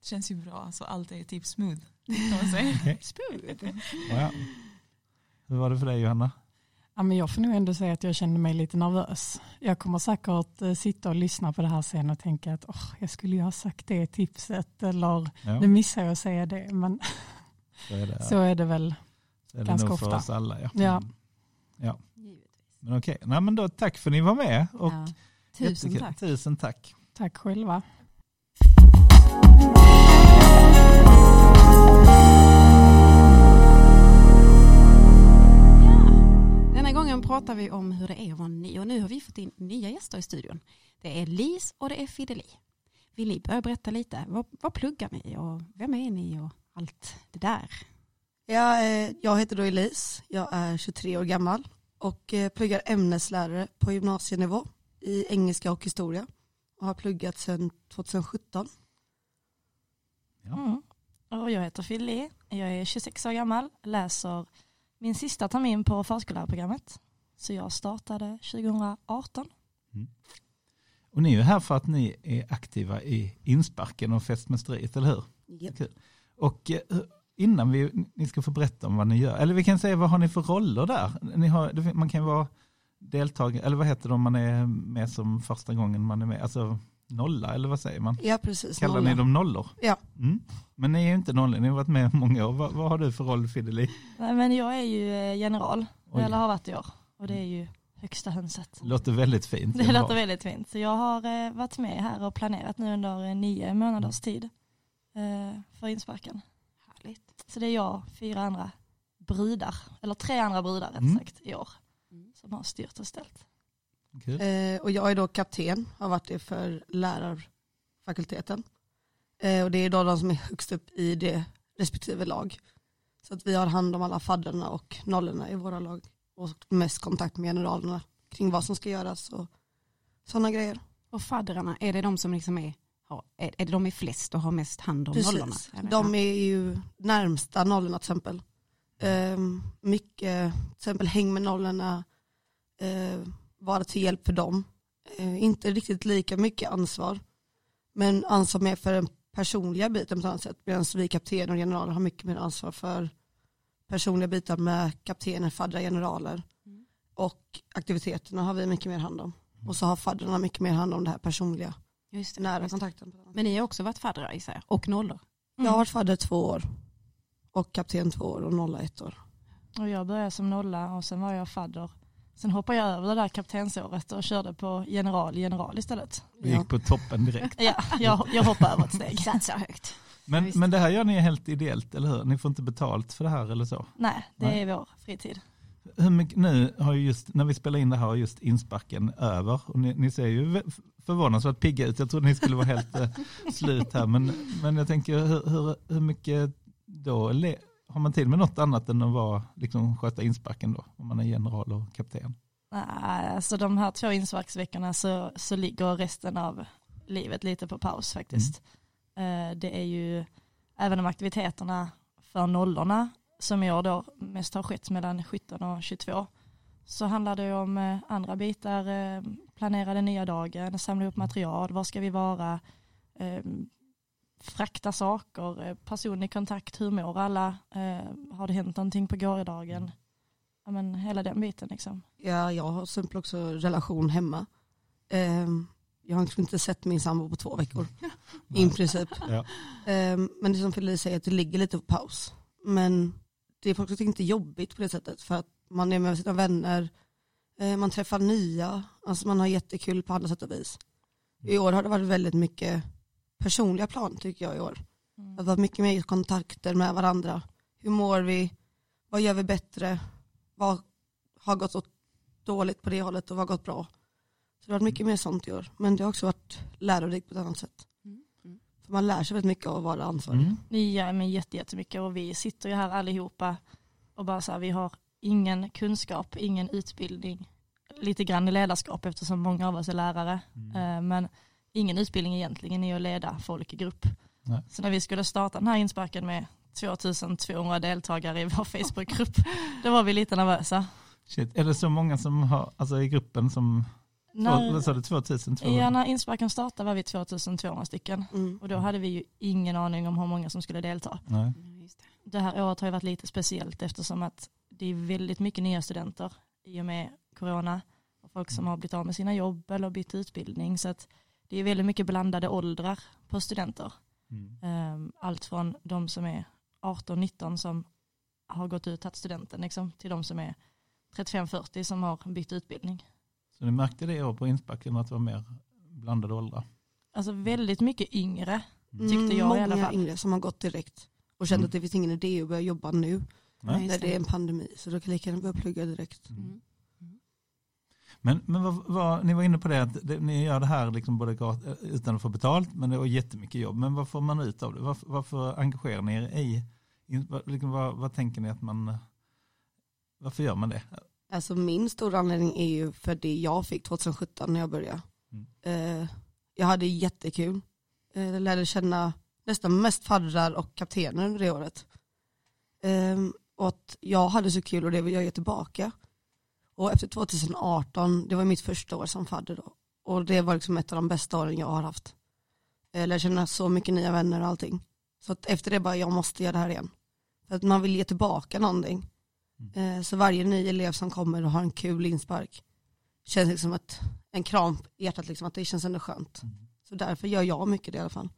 det känns ju bra, alltså allt är typ smooth. Kan man säga. *laughs* Okej. Smooth. Ja. Hur var det för dig Johanna? Ja, men jag får nog ändå säga att jag kände mig lite nervös. Jag kommer säkert eh, sitta och lyssna på det här sen och tänka att oh, jag skulle ju ha sagt det tipset eller Ja, nu missar jag att säga det. Men så är det, *laughs* så är det väl. så är det ganska nog för ofta. oss alla. Ja. Ja. Mm. ja. Men okej, Nej, men då tack för att ni var med. Och Ja. Tusen jättekul. tack. Tusen tack. Tack själva. Denna gången pratar vi om hur det är att vara ny och nu har vi fått in nya gäster i studion. Det är Lis och det är Fideli. Vill ni börja berätta lite? Vad, vad pluggar ni och vem är ni och allt det där? Ja, eh, jag heter då Elise, jag är 23 år gammal och eh, pluggar ämneslärare på gymnasienivå i engelska och historia och har pluggat sedan 2017. Ja. Mm. Och jag heter Fili, jag är 26 år gammal, läser min sista termin på förskollärarprogrammet. Så jag startade 2018. Och ni är här för att ni är aktiva i insparken och festmästeriet, eller hur? Yep. Och eh, innan vi, ni ska få berätta om vad ni gör, eller vi kan säga vad har ni för roller där? Ni har, man kan vara deltagare, eller vad heter det om man är med som första gången man är med, alltså nolla eller vad säger man? Ja precis. Kallar nolla. ni dem nollor? Ja. Mm. Men ni är ju inte nollor, ni har varit med många år. Vad, vad har du för roll Fideli? Nej, men jag är ju eh, general, Oj. eller har varit i år. Och det är ju högsta hönset. Låter väldigt fint. Det låter väldigt fint. Så jag har eh, varit med här och planerat nu under eh, nio månaders tid för insparken. Så det är jag, fyra andra brudar, eller tre andra brudar rätt Mm. sagt i år, Mm. som har styrt och ställt. Kul. Eh, och jag är då kapten, har varit det för lärarfakulteten. Eh, och det är då de som är högst upp i det respektive lag. Så att vi har hand om alla fadderna och nollorna i våra lag. Och mest kontakt med generalerna kring vad som ska göras och sådana grejer. Och faddrarna, är det de som liksom är, har, är, är de är flest och har mest hand om nollorna? Precis. eller? De är ju närmsta nollorna till exempel. Eh, mycket, till exempel häng med nollorna, eh, vara till hjälp för dem. Eh, inte riktigt lika mycket ansvar, men ansvar mer för den personliga biten på ett annat sätt. Medan vi kaptener och generaler har mycket mer ansvar för personliga bitar med kaptener, faddrar, generaler. Mm. Och aktiviteterna har vi mycket mer hand om. Och så har faddrarna mycket mer hand om det här personliga, Just det, nära just det. kontakten. Men ni har också varit faddrar i sig, och nollor. Jag har varit fadder två år och kapten två år och nolla ett år. Och jag började som nolla och sen var jag fadder. Sen hoppade jag över det där kaptensåret och körde på general general istället. Du gick på toppen direkt. *laughs* Ja, jag, jag hoppade över ett steg. *laughs* Satsa högt. Men, men det här gör ni helt ideellt, eller hur? Ni får inte betalt för det här eller så? Nej, det Nej. är vår fritid. Hur mycket, nu har ju just, när vi spelar in det här har just insparken över och ni, ni ser ju förvånansvärt pigga ut. Jag trodde ni skulle vara helt eh, slut här men, men jag tänker hur, hur, hur mycket då har man tid med något annat än att vara, liksom, sköta insparken då? Om man är general och kapten. Nej, alltså de här två insparksveckorna så, så ligger resten av livet lite på paus faktiskt. Eh, Det är ju även om aktiviteterna för nollorna som i år då mest har skett mellan 17 och 22 så handlar det om eh, andra bitar, planera den nya dagen, samla ihop material, var ska vi vara, eh, frakta saker, eh, personlig kontakt, hur mår alla, Eh, har det hänt någonting på gårdagen, ja, men hela den biten liksom. Ja, jag har exempel också relation hemma. Ehm, jag har liksom inte sett min sambo på två veckor *laughs* i princip. Ja. Ehm, men det är som Felicia säger, att det ligger lite på paus. Men det är faktiskt inte jobbigt på det sättet för att man är med sina vänner, eh, man träffar nya, alltså man har jättekul på andra sätt och vis. I år har det varit väldigt mycket personliga plan tycker jag i år. Mm. Det har varit mycket mer kontakter med varandra. Hur mår vi? Vad gör vi bättre? Vad har gått åt dåligt på det hållet och vad har gått bra? Så det har varit mycket mer sånt i år. Men det har också varit lärorikt på ett annat sätt. Mm. Mm. För man lär sig väldigt mycket av att vara ansvarig. Mm. Ja men jätte- jättemycket och vi sitter ju här allihopa och bara så här, vi har ingen kunskap, ingen utbildning, lite grann i ledarskap eftersom många av oss är lärare, Mm. Eh, men ingen utbildning egentligen i att leda folk i grupp. Nej. Så när vi skulle starta den här insparken med 2200 deltagare i vår Facebookgrupp, *laughs* då var vi lite nervösa. Shit. Är det så många som har, alltså i gruppen som, När, sa du, 2200? ja, när insparken startade var vi 2200 stycken Mm. och då hade vi ju ingen aning om hur många som skulle delta. Nej. Det. det här året har ju varit lite speciellt eftersom att det är väldigt mycket nya studenter i och med corona och folk som har blivit av med sina jobb eller bytt utbildning så att det är väldigt mycket blandade åldrar på studenter. Mm. Ehm, Allt från de som är 18-19 som har gått ut och tagit studenten liksom, till de som är 35-40 som har bytt utbildning. Så ni märkte det på insparken att det var mer blandade åldrar? Alltså väldigt mycket yngre. Mm. Tyckte jag i alla Många fall. yngre som har gått direkt och känt Mm. att det finns ingen idé att börja jobba nu Nej. när det är en pandemi. Så då kan lika gärna börja plugga direkt. Mm. Men, men vad, vad, ni var inne på det att det, ni gör det här liksom både grat, utan att få betalt, men det var jättemycket jobb. Men vad får man ut av det? Varför, varför engagerar ni er i, i vad, liksom, vad, vad tänker ni att man, varför gör man det? Alltså min stora anledning är ju för det jag fick 2017 när jag började. Mm. Eh, jag hade jättekul. Eh, jag lärde känna nästan mest faddrar och kaptener under det året. Eh, och att jag hade så kul och det vill jag ge tillbaka. Och efter 2018, det var mitt första år som fadder då. Och det var liksom ett av de bästa åren jag har haft. Jag lärde känna så mycket nya vänner och allting. Så att efter det bara, jag måste göra det här igen. För att man vill ge tillbaka någonting. Eh, så varje ny elev som kommer och har en kul inspark känns liksom ett, en kram i hjärtat, liksom, att det känns ändå skönt. Så därför gör jag mycket det i alla fall.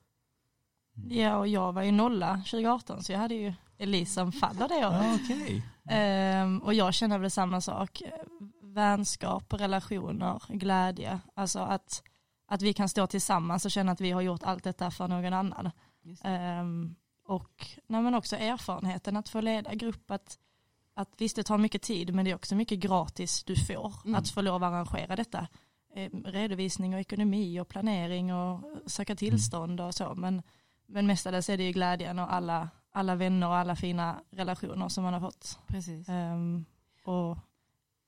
Ja, och jag var ju nolla 2018 så jag hade ju Elise som fadder det året. Ja, okej. Ehm, och jag känner väl samma sak. Vänskap, relationer, glädje. Alltså att, att vi kan stå tillsammans och känna att vi har gjort allt detta för någon annan. Ehm, och nej, men också erfarenheten att få leda grupp. Att, att visst det tar mycket tid men det är också mycket gratis du får Mm. att få lov att arrangera detta. Ehm, redovisning och ekonomi och planering och söka tillstånd och så. Men, men mestadels är det ju glädjen och alla, alla vänner och alla fina relationer som man har fått. Precis. Ehm, och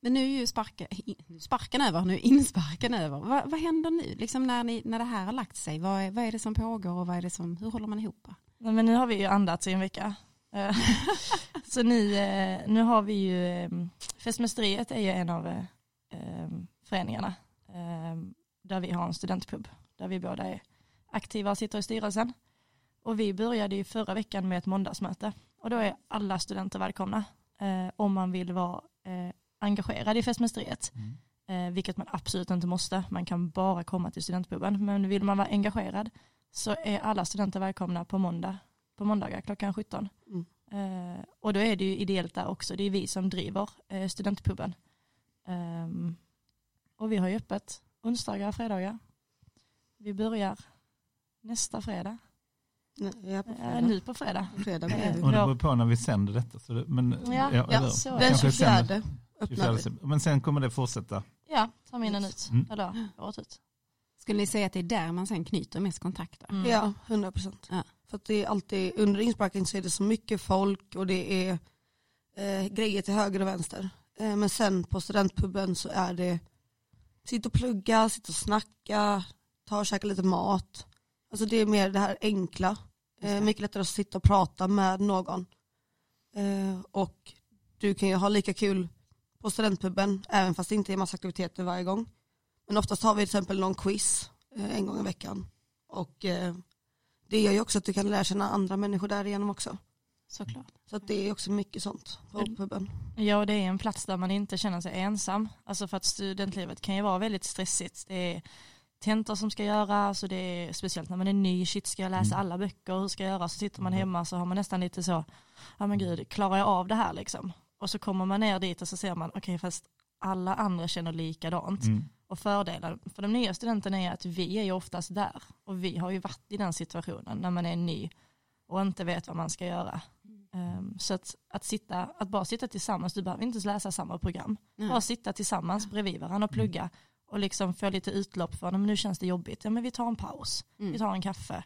Men nu är ju sparken, nu *laughs* sparken över, nu är insparken över. Vad, vad händer nu, liksom när, ni, när det här har lagt sig? Vad är, vad är det som pågår och vad är det som, hur håller man ihop? nej, men nu har vi ju andats i en vecka. Eh, *laughs* så nu, eh, nu har vi ju, eh, Festmästeriet är ju en av eh, eh, föreningarna eh, där vi har en studentpub där vi båda är aktiva och sitter i styrelsen. Och vi började ju förra veckan med ett måndagsmöte och då är alla studenter välkomna eh, om man vill vara eh, engagerad i festmästeriet. Mm. eh, vilket man absolut inte måste. Man kan bara komma till studentpuben. Men vill man vara engagerad så är alla studenter välkomna på måndag på måndagar klockan 17. Mm. Eh, och då är det ju ideellt där också. Det är vi som driver eh, studentpuben. Ehm, och vi har ju öppet onsdagar och fredagar. Vi börjar nästa fredag. Är på Eh, fredag. nu på fredag. fredag blir det. Och det Ja. beror på när vi sänder detta. Så det, men, Ja, ja, eller- så är Den det. kanske 24 sänder öppnar 24 vi. Men sen kommer det fortsätta. Ja, terminen ut. Mm. Eller året ut. Skulle ni säga att det är där man sen knyter mest kontakter? Mm. Ja, 100 procent. Ja. För att det är alltid, under insparken så är det så mycket folk och det är eh, grejer till höger och vänster. Eh, men sen på studentpuben så är det sitta och plugga, sitta och snacka, ta och käka lite mat. Alltså det är mer det här enkla. Eh, mycket lättare att sitta och prata med någon. Eh, och du kan ju ha lika kul på studentpuben även fast det inte är massa aktiviteter varje gång. Men oftast har vi till exempel någon quiz eh, en gång i veckan. Och eh, det gör ju också att du kan lära känna andra människor därigenom också. Såklart. Så att det är också mycket sånt på puben. Ja, och det är en plats där man inte känner sig ensam. Alltså för att studentlivet kan ju vara väldigt stressigt. Det är tentor som ska göras och det är speciellt när man är ny, shit ska jag läsa Mm. alla böcker, hur ska jag göra? Så sitter man hemma så har man nästan lite så, ja men gud, klarar jag av det här liksom? Och så kommer man ner dit och så ser man, okej fast alla andra känner likadant. Mm. Och fördelen för de nya studenterna är att vi är ju oftast där. Och vi har ju varit i den situationen när man är ny och inte vet vad man ska göra. Um, så att, att, sitta, att bara sitta tillsammans, du behöver inte läsa samma program. Nej. Bara sitta tillsammans bredvid varandra och plugga och liksom få lite utlopp för, men nu känns det jobbigt, ja men vi tar en paus, Mm. vi tar en kaffe.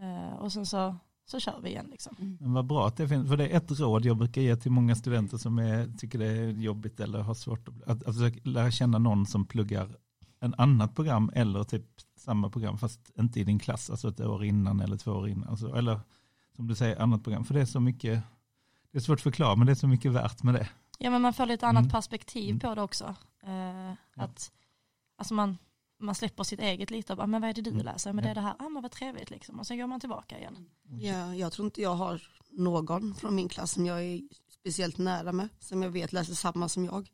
Eh, och sen så, så kör vi igen liksom. Mm. Men vad bra att det finns, för det är ett råd jag brukar ge till många studenter som är, tycker det är jobbigt eller har svårt att, att, att försöka lära känna någon som pluggar en annat program eller typ samma program fast inte i din klass, alltså ett år innan eller två år innan. Alltså, eller som du säger, annat program. För det är så mycket, det är svårt att förklara men det är så mycket värt med det. Ja men man får lite annat Mm. perspektiv Mm. på det också. Eh, att, alltså man, man släpper sitt eget lite, och bara, men vad är det du Mm. läser? Men det är det här, ah, men vad trevligt liksom. Och sen går man tillbaka igen. Ja, jag tror inte jag har någon från min klass som jag är speciellt nära med, som jag vet läser samma som jag.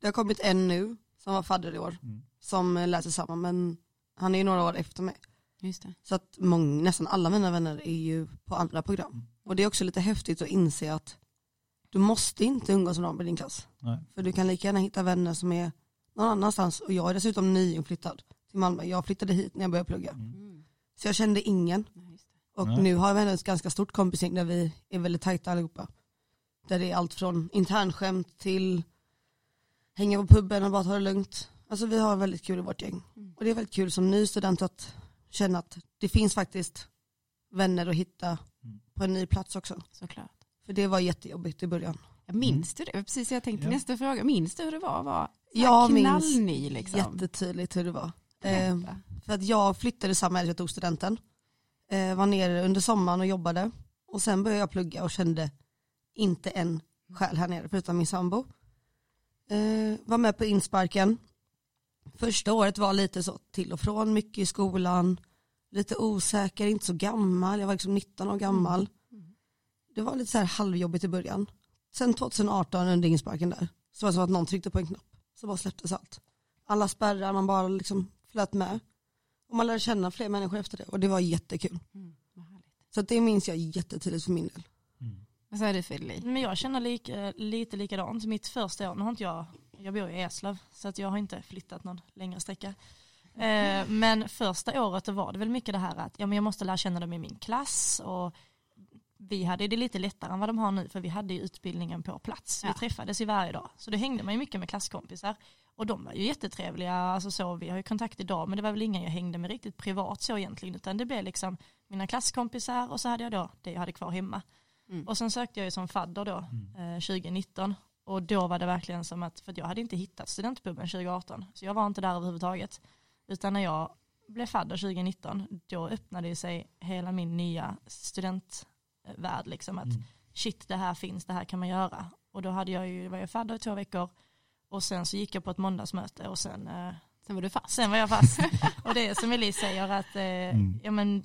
Det har kommit en nu, som var fadder i år, Mm. som eh, läser samma, men han är ju några år efter mig. Just det. Så att många, nästan alla mina vänner är ju på andra program. Mm. Och det är också lite häftigt att inse att du måste inte umgås med någon i din klass. Nej. För du kan lika gärna hitta vänner som är någon annanstans. Och jag är dessutom nyinflyttad till Malmö. Jag flyttade hit när jag började plugga. Mm. Så jag kände ingen. Nej. Och Nej. nu har jag ett ganska stort kompisgäng där vi är väldigt tajta allihopa. Där det är allt från internskämt till hänga på puben och bara ta det lugnt. Alltså vi har väldigt kul i vårt gäng. Mm. Och det är väldigt kul som ny student att känna att det finns faktiskt vänner att hitta Mm. på en ny plats också. Såklart. För det var jättejobbigt i början. Jag minns du det? Precis jag tänkte Ja. nästa fråga. Minns du hur det var vara Jag minns liksom? jättetydligt hur det var. Eh, för att jag flyttade samma helg jag tog studenten. Eh, var nere under sommaren och jobbade. Och sen började jag plugga och kände inte en själ här nere förutom min sambo. Eh, var med på insparken. Första året var lite så till och från, mycket i skolan. lite osäker, inte så gammal, jag var liksom 19 år gammal. Mm. Det var lite så här halvjobbigt i början. Sen 2018 under insparken där, så var det som att någon tryckte på en knapp, så bara släpptes allt. Alla spärrar, man bara liksom flöt med. Och man lärde känna fler människor efter det och det var jättekul. Mm. Så att det minns jag jättetydligt för min del. Vad säger du Fideli? Men jag känner lika, lite likadant. Mitt första år, nu har inte jag, jag bor i Eslöv så att jag har inte flyttat någon längre sträcka. Eh, men första året då var det väl mycket det här att ja, men jag måste lära känna dem i min klass och vi hade det lite lättare än vad de har nu för vi hade ju utbildningen på plats. Vi Ja. träffades ju varje dag så då hängde man ju mycket med klasskompisar och de var ju jättetrevliga. Alltså så, vi har ju kontakt idag men det var väl ingen jag hängde med riktigt privat så egentligen utan det blev liksom mina klasskompisar och så hade jag då det jag hade kvar hemma. Mm. Och sen sökte jag ju som fadder då eh, 2019 och då var det verkligen som att, för att jag hade inte hittat studentpuben 2018 så jag var inte där överhuvudtaget. Utan när jag blev fadder 2019 då öppnade ju sig hela min nya studentvärld liksom att shit det här finns, det här kan man göra. Och då hade jag ju, var jag fadder i två veckor och sen så gick jag på ett måndagsmöte och sen eh, Sen var du fast. Sen var jag fast. *laughs* och det är som Elise säger att eh, Mm. ja, men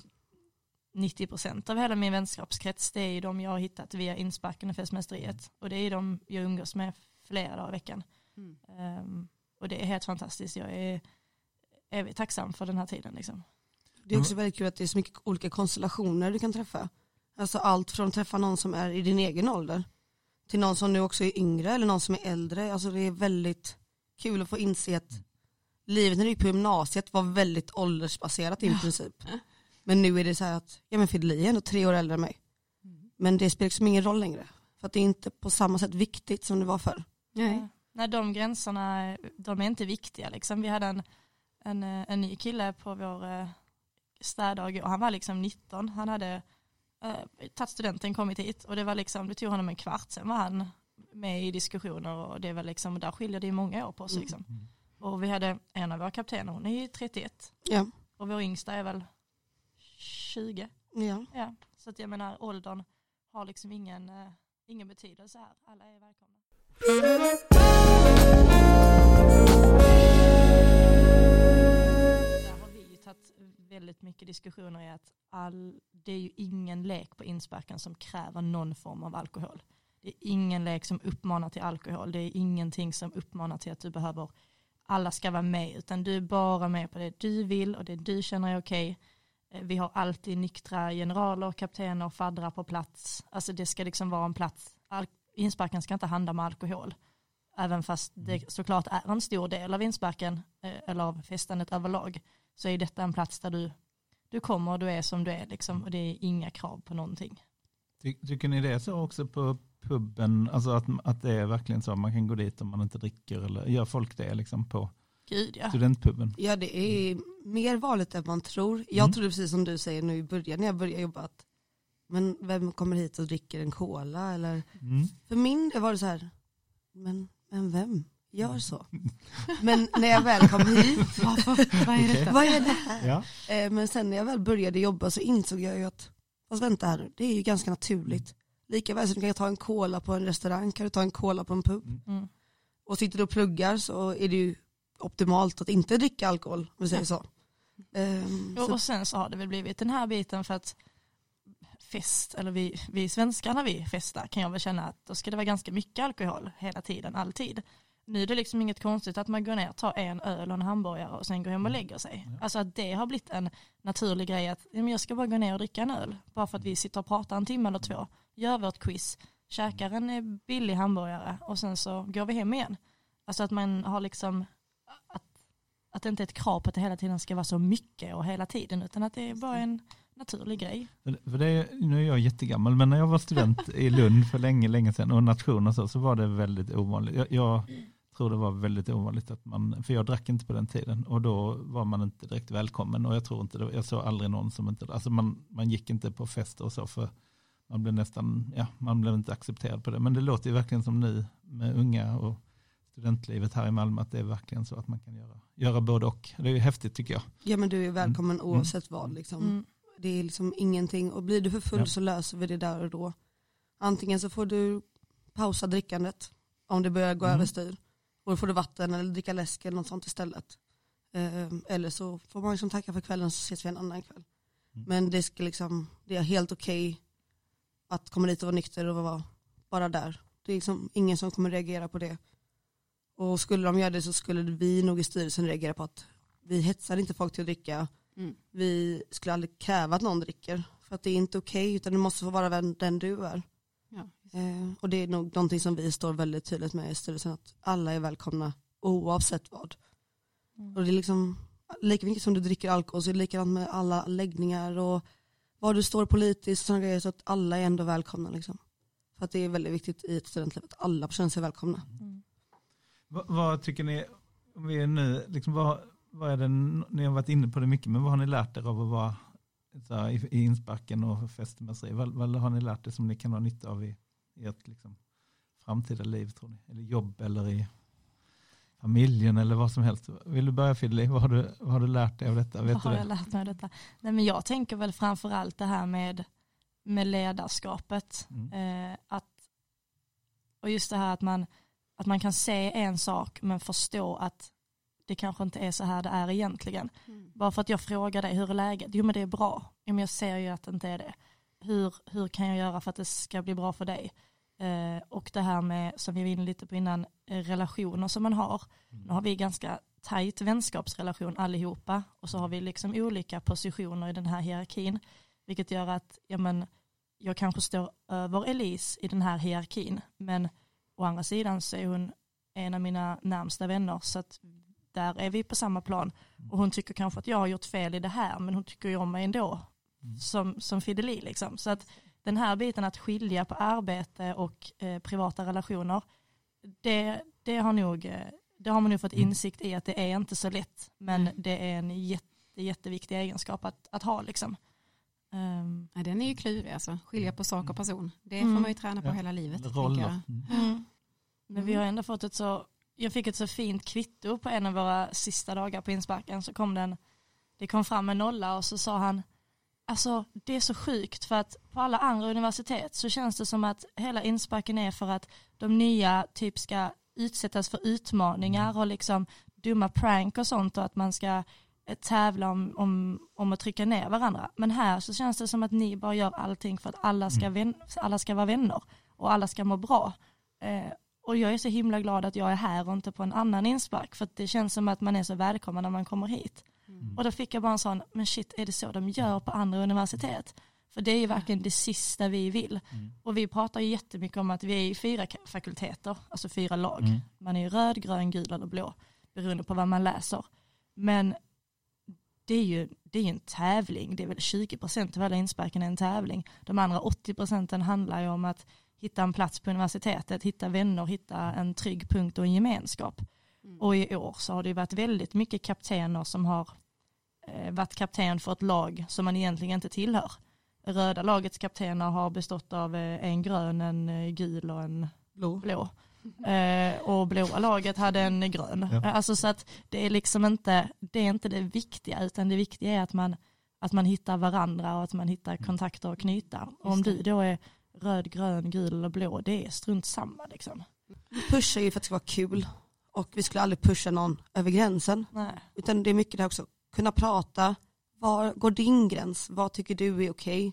90% av hela min vänskapskrets det är ju de jag har hittat via insparken och festmästeriet. Och det är ju de jag umgås med flera dagar i veckan. Mm. Ehm, och det är helt fantastiskt. Jag är evigt tacksam för den här tiden. Liksom. Det är också väldigt kul att det är så mycket olika konstellationer du kan träffa. Alltså allt från att träffa någon som är i din egen ålder till någon som nu också är yngre eller någon som är äldre. Alltså det är väldigt kul att få inse att livet när du gick på gymnasiet var väldigt åldersbaserat i princip. Men nu är det så här att, ja men Fideli är ändå tre år äldre än mig. Men det spelar liksom ingen roll längre. För att det är inte på samma sätt viktigt som det var förr. Nej. Nej, de gränserna de är inte viktiga. Liksom. Vi hade en, en, en ny kille på vår eh, städdag och han var liksom 19. Han hade eh, tagit studenten, kommit hit och det var liksom, det tog honom en kvart, sen var han med i diskussioner och det var liksom, där skiljer det många år på oss. Mm. Liksom. Och vi hade en av våra kaptener, hon är ju 31 Ja. och vår yngsta är väl 20. Ja. Ja. Så att jag menar åldern har liksom ingen, eh, ingen betydelse här. Alla är välkomna. Väldigt mycket diskussioner i att all, det är ju ingen lek på insparken som kräver någon form av alkohol. Det är ingen lek som uppmanar till alkohol. Det är ingenting som uppmanar till att du behöver alla ska vara med utan du är bara med på det du vill och det du känner är okej. Eh, Vi har alltid nyktra generaler, kaptener, faddrar på plats. Alltså det ska liksom vara en plats. Insparken ska inte handla om alkohol. Även fast det såklart är en stor del av insparken eh, eller av festandet överlag så är detta en plats där du, du kommer och du är som du är liksom och det är inga krav på någonting. Ty, tycker ni det är så också på puben, alltså att, att det är verkligen så, man kan gå dit om man inte dricker eller gör folk det liksom på Gud ja. studentpuben? Ja det är mer vanligt än man tror. Jag Mm. trodde precis som du säger nu i början när jag började jobba att men vem kommer hit och dricker en cola eller Mm. för min del var det så här men, men vem gör så? Men när jag väl kom hit? *laughs* Vad är detta? vad är det här? Ja. Eh, Men sen när jag väl började jobba så insåg jag ju att fast vänta här nu, det är ju ganska naturligt. Lika väl som du kan ta en cola på en restaurang kan du ta en cola på en pub. Mm. Och sitter du och pluggar så är det ju optimalt att inte dricka alkohol om vi säger så. Och, så och sen så har det väl blivit den här biten för att fest, eller vi, vi svenskar när vi festar kan jag väl känna att då ska det vara ganska mycket alkohol hela tiden, alltid. Nu är det liksom inget konstigt att man går ner, tar en öl och en hamburgare och sen går hem och lägger sig. Alltså att det har blivit en naturlig grej att ja, men jag ska bara gå ner och dricka en öl. Bara för att vi sitter och pratar en timme eller två, gör vårt quiz, käkar en eh, billig hamburgare och sen så går vi hem igen. Alltså att man har liksom, att, att det inte är ett krav på att det hela tiden ska vara så mycket och hela tiden utan att det är bara en naturlig grej. För det är, nu är jag jättegammal, men när jag var student i Lund för länge, länge sedan och nation och så, så var det väldigt ovanligt. Jag, jag tror det var väldigt ovanligt att man, för jag drack inte på den tiden och då var man inte direkt välkommen och jag tror inte, det, jag såg aldrig någon som inte, alltså man, man gick inte på fester och så för man blev nästan, ja, man blev inte accepterad på det. Men det låter ju verkligen som nu med unga och studentlivet här i Malmö att det är verkligen så att man kan göra, göra både och. Det är ju häftigt tycker jag. ja men du är välkommen Mm. oavsett vad liksom. Mm. Det är liksom ingenting och blir du för full Ja. så löser vi det där och då. Antingen så får du pausa drickandet om det börjar gå Mm. överstyr. Och då får du vatten eller dricka läsk eller något sånt istället. Ehm, eller så får man liksom tacka för kvällen så ses vi en annan kväll. Mm. Men det, ska liksom, det är helt okej att komma dit och vara nykter och vara bara där. Det är liksom ingen som kommer reagera på det. Och skulle de göra det så skulle vi nog i styrelsen reagera på att vi hetsar inte folk till att dricka. Mm. Vi skulle aldrig kräva att någon dricker. För att det är inte okej utan du måste få vara vän- den du är. Ja. Eh, och det är nog någonting som vi står väldigt tydligt med i styrelsen. Att alla är välkomna oavsett vad. Mm. Och det är liksom lika mycket som du dricker alkohol så är det likadant med alla läggningar och var du står politiskt och sådana grejer så att alla är ändå välkomna liksom. För att det är väldigt viktigt i ett studentliv att alla känner sig välkomna. Mm. Vad, vad tycker ni, om vi är nu, liksom vad, vad är det, ni har varit inne på det mycket, men vad har ni lärt er av att vara så här, i, i insparken och festmässeri? Vad, vad har ni lärt er som ni kan ha nytta av i, i ert liksom, framtida liv tror ni? Eller jobb eller i familjen eller vad som helst. Vill du börja Fidli? Vad har du, vad har du lärt dig av detta? Vet Vad har du jag lärt mig av detta? Nej, men jag tänker väl framför allt det här med, med ledarskapet. Mm. Eh, att, och just det här att man, att man kan se en sak men förstå att det kanske inte är så här det är egentligen. Mm. Bara för att jag frågar dig, hur är läget? Jo men det är bra. Jo, men jag ser ju att det inte är det. Hur, hur kan jag göra för att det ska bli bra för dig? Eh, och det här med, som vi var inne lite på innan, eh, relationer som man har. Nu har vi ganska tajt vänskapsrelation allihopa och så har vi liksom olika positioner i den här hierarkin. Vilket gör att ja, men, jag kanske står över Elise i den här hierarkin men å andra sidan så är hon en av mina närmsta vänner så att där är vi på samma plan. Och hon tycker kanske att jag har gjort fel i det här men hon tycker ju om mig ändå Mm. som, som Fideli liksom. Så att den här biten att skilja på arbete och eh, privata relationer det, det har nog eh, det har man nog fått Mm. insikt i att det är inte så lätt men det är en jätte, jätteviktig egenskap att, att ha liksom. Ehm, Nej, den är ju klurig alltså, skilja på sak och person. Det Mm. får man ju träna på Ja. hela livet. Roller. jag. Mm. Men vi har ändå fått ett så, jag fick ett så fint kvitto på en av våra sista dagar på insparken så kom den, det kom fram en nolla och så sa han, alltså det är så sjukt för att på alla andra universitet så känns det som att hela insparken är för att de nya typ ska utsättas för utmaningar och liksom dumma prank och sånt och att man ska eh, tävla om, om, om att trycka ner varandra. Men här så känns det som att ni bara gör allting för att alla ska, vän, alla ska vara vänner och alla ska må bra. Eh, och jag är så himla glad att jag är här och inte på en annan inspark för det känns som att man är så välkommen när man kommer hit. Mm. Och då fick jag bara en sån, men shit är det så de gör på andra universitet? För det är ju verkligen det sista vi vill. Mm. Och vi pratar ju jättemycket om att vi är i fyra fakulteter, alltså fyra lag. Mm. Man är ju röd, grön, gul eller blå, beroende på vad man läser. Men det är ju det är en tävling, det är väl 20% av alla insparken är en tävling. De andra 80% handlar ju om att hitta en plats på universitetet, hitta vänner, hitta en trygg punkt och en gemenskap. Mm. Och i år så har det ju varit väldigt mycket kaptener som har eh, varit kapten för ett lag som man egentligen inte tillhör. Röda lagets kaptener har bestått av eh, en grön, en eh, gul och en Blå. blå. Eh, och blåa laget hade en grön. Ja. Alltså så att det är liksom inte det, är inte det viktiga utan det viktiga är att man, att man hittar varandra och att man hittar kontakter att knyta. Och om du då är röd, grön, gul eller blå, det är strunt samma liksom. Vi pushar ju för att det ska vara kul och vi skulle aldrig pusha någon över gränsen. Nej. Utan det är mycket det här också, kunna prata, var går din gräns, vad tycker du är okej?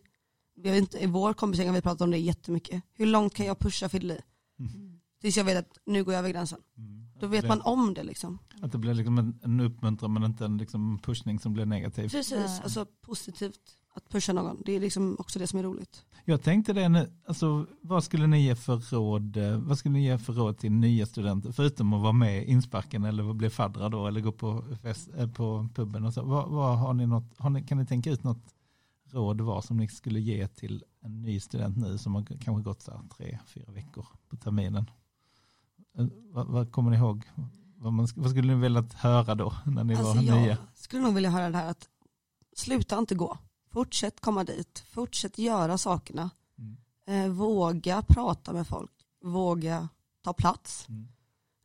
Inte, I vår kompisgäng har vi pratat om det jättemycket. Hur långt kan jag pusha Fideli? Mm. Tills jag vet att nu går jag över gränsen. Mm. Då vet man om det liksom. Att det blir liksom en, en uppmuntran men inte en liksom pushning som blir negativ. Precis, Nej. alltså positivt att pusha någon. Det är liksom också det som är roligt. Jag tänkte det nu, alltså, vad skulle ni ge för råd, eh, vad skulle ni ge för råd till nya studenter, förutom att vara med i insparken eller bli faddrar då, eller gå på, fest, eh, på puben och så. Vad, vad har ni något, har ni, kan ni tänka ut något råd var som ni skulle ge till en ny student nu som har kanske gått så tre, fyra veckor på terminen? Eh, Vad, vad kommer ni ihåg? Vad, man, vad skulle ni velat höra då när ni Alltså var jag nya? skulle nog vilja höra det här att sluta inte gå. Fortsätt komma dit, fortsätt göra sakerna. Mm. Eh, våga prata med folk, våga ta plats. Mm.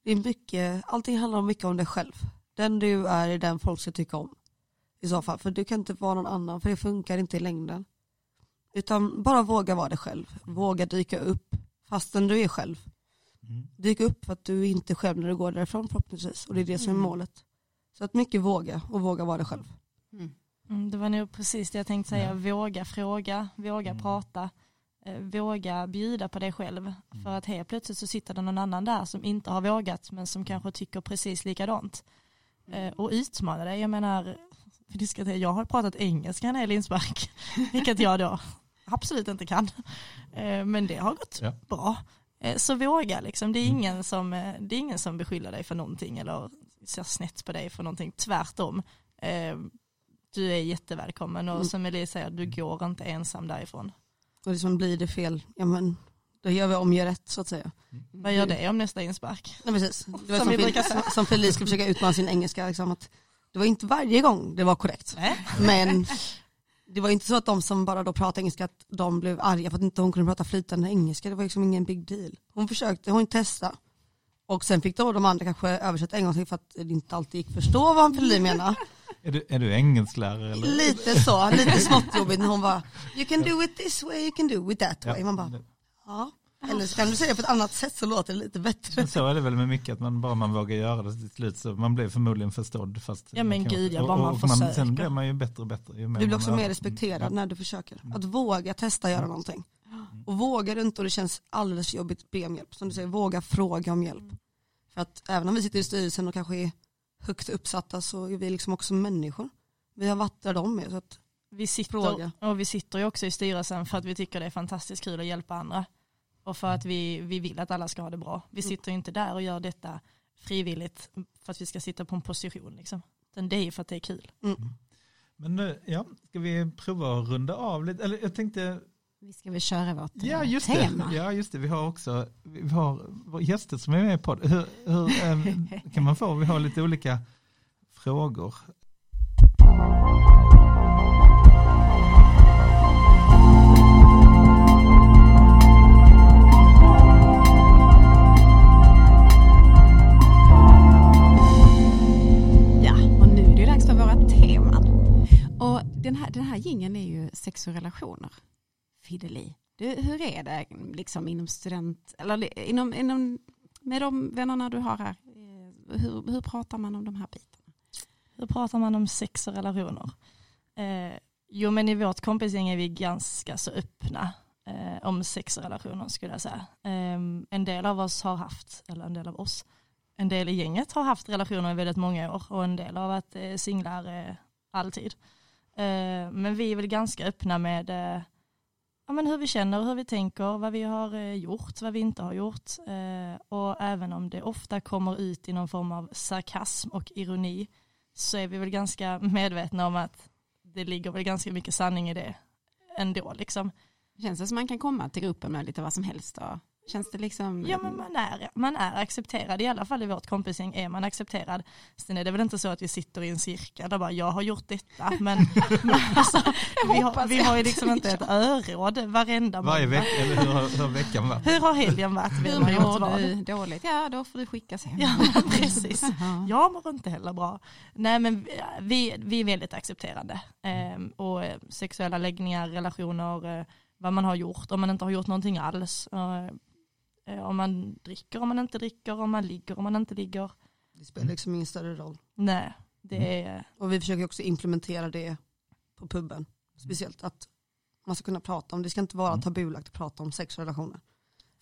Det är mycket, allting handlar mycket om dig själv. Den du är är den folk ska tycka om. I så fall, för du kan inte vara någon annan, för det funkar inte i längden. Utan bara våga vara dig själv, våga dyka upp fastän du är själv. Mm. Dyk upp för att du är inte är själv när du går därifrån förhoppningsvis. Och det är det som är Mm. målet. Så att mycket våga och våga vara dig själv. Mm. Mm, det var nog precis det jag tänkte säga. Ja. Våga fråga, våga Mm. prata, eh, våga bjuda på dig själv. Mm. För att helt plötsligt så sitter det någon annan där som inte har vågat men som kanske tycker precis likadant. Eh, och utmana dig. Jag menar, vi diskuterar, jag har pratat engelska när jag är Lindspark, *laughs* vilket jag då absolut inte kan. Eh, men det har gått Ja. bra. Eh, så våga liksom. Det är, Mm. ingen som, det är ingen som beskyller dig för någonting eller ser snett på dig för någonting. Tvärtom. Du är jättevälkommen och Mm. som Elise säger, du går inte ensam därifrån. Och liksom blir det fel, ja men då gör vi om, gör rätt så att säga. Vad gör det om nästa inspark? Nej, precis. Det var Som som, vi Phil, brukar säga. som Felice ska försöka utmana sin engelska. Liksom, att det var inte varje gång det var korrekt. Nej. Men det var inte så att de som bara då pratade engelska, att de blev arga för att inte hon kunde prata flytande engelska. Det var liksom ingen big deal. Hon försökte, hon testade. Och sen fick då de andra kanske översätta en gång till för att det inte alltid gick förstå vad Felice menade. Är du, är du engelsklärare eller? Lite så, lite småttjobbigt när hon var You can do it this way, you can do it that way. Man bara, ja. Eller så kan du säga det på ett annat sätt så låter det lite bättre. Men så är det väl med mycket, att man bara man vågar göra det till slut så man blir förmodligen förstådd. Fast Ja, men gud, ja, och- bara man och försöker. Sen blir man ju bättre och bättre. Ju mer Du blir också mer respekterad Ja. när du försöker. Att våga testa göra någonting. Och vågar du inte och det känns alldeles jobbigt, be om hjälp. Som du säger, våga fråga om hjälp. För att även om vi sitter i styrelsen och kanske är högt uppsatta så är vi liksom också människor. Vi har varit där de är. Så att, Vi sitter, Fråga. och vi sitter ju också i styrelsen för att vi tycker det är fantastiskt kul att hjälpa andra. Och för att vi, vi vill att alla ska ha det bra. Vi sitter ju inte där och gör detta frivilligt för att vi ska sitta på en position. Liksom. Utan det är ju för att det är kul. Men nu, ja, ska vi prova att runda av lite? Eller jag tänkte, Vi ska väl köra vårt ja eh, just tema. det, ja just det, vi har också, vi har gäster som är med på det. Hur, hur ehm, *laughs* kan man få, vi har lite olika frågor. Ja, och nu är det dags för våra teman. Och den här, den här gingen är ju sex och relationer. Fideli, du, hur är det liksom inom student, eller inom, inom, med de vännerna du har här? Eh, hur, hur pratar man om de här bitarna? Hur pratar man om sex och relationer? Eh, jo men i vårt kompisgäng är vi ganska så öppna eh, om sex och relationer skulle jag säga. Eh, en del av oss har haft, eller en del av oss, en del i gänget har haft relationer i väldigt många år och en del har varit eh, singlar eh, alltid. Eh, men vi är väl ganska öppna med eh, ja, men hur vi känner, hur vi tänker, vad vi har eh, gjort, vad vi inte har gjort. Eh, och även om det ofta kommer ut i någon form av sarkasm och ironi så är vi väl ganska medvetna om att det ligger väl ganska mycket sanning i det ändå. Liksom. Känns det som man kan komma till gruppen med lite vad som helst och Känns det liksom? Ja men man är, man är accepterad, i alla fall i vårt kompisgäng är man accepterad. Sen är det väl inte så att vi sitter i en cirkel och bara jag har gjort detta men, *laughs* men alltså, vi, har, vi har ju liksom inte ett öråd varenda Varje måndag. vecka, eller hur har, hur har veckan varit? Hur har helgen varit? Hur mår vad? du? Dåligt? Ja, då får du skickas hem. Ja, *laughs* precis. *laughs* Ja. Jag mår inte heller bra. Nej men vi, vi är väldigt accepterande. Ehm, och eh, sexuella läggningar, relationer, eh, vad man har gjort, om man inte har gjort någonting alls. Eh, om man dricker, om man inte dricker, om man ligger, om man inte ligger. det spelar liksom ingen större roll. Nej, det är, Och vi försöker också implementera det på puben. Speciellt att man ska kunna prata om, det ska inte vara Mm. tabulagt att prata om sex och relationer.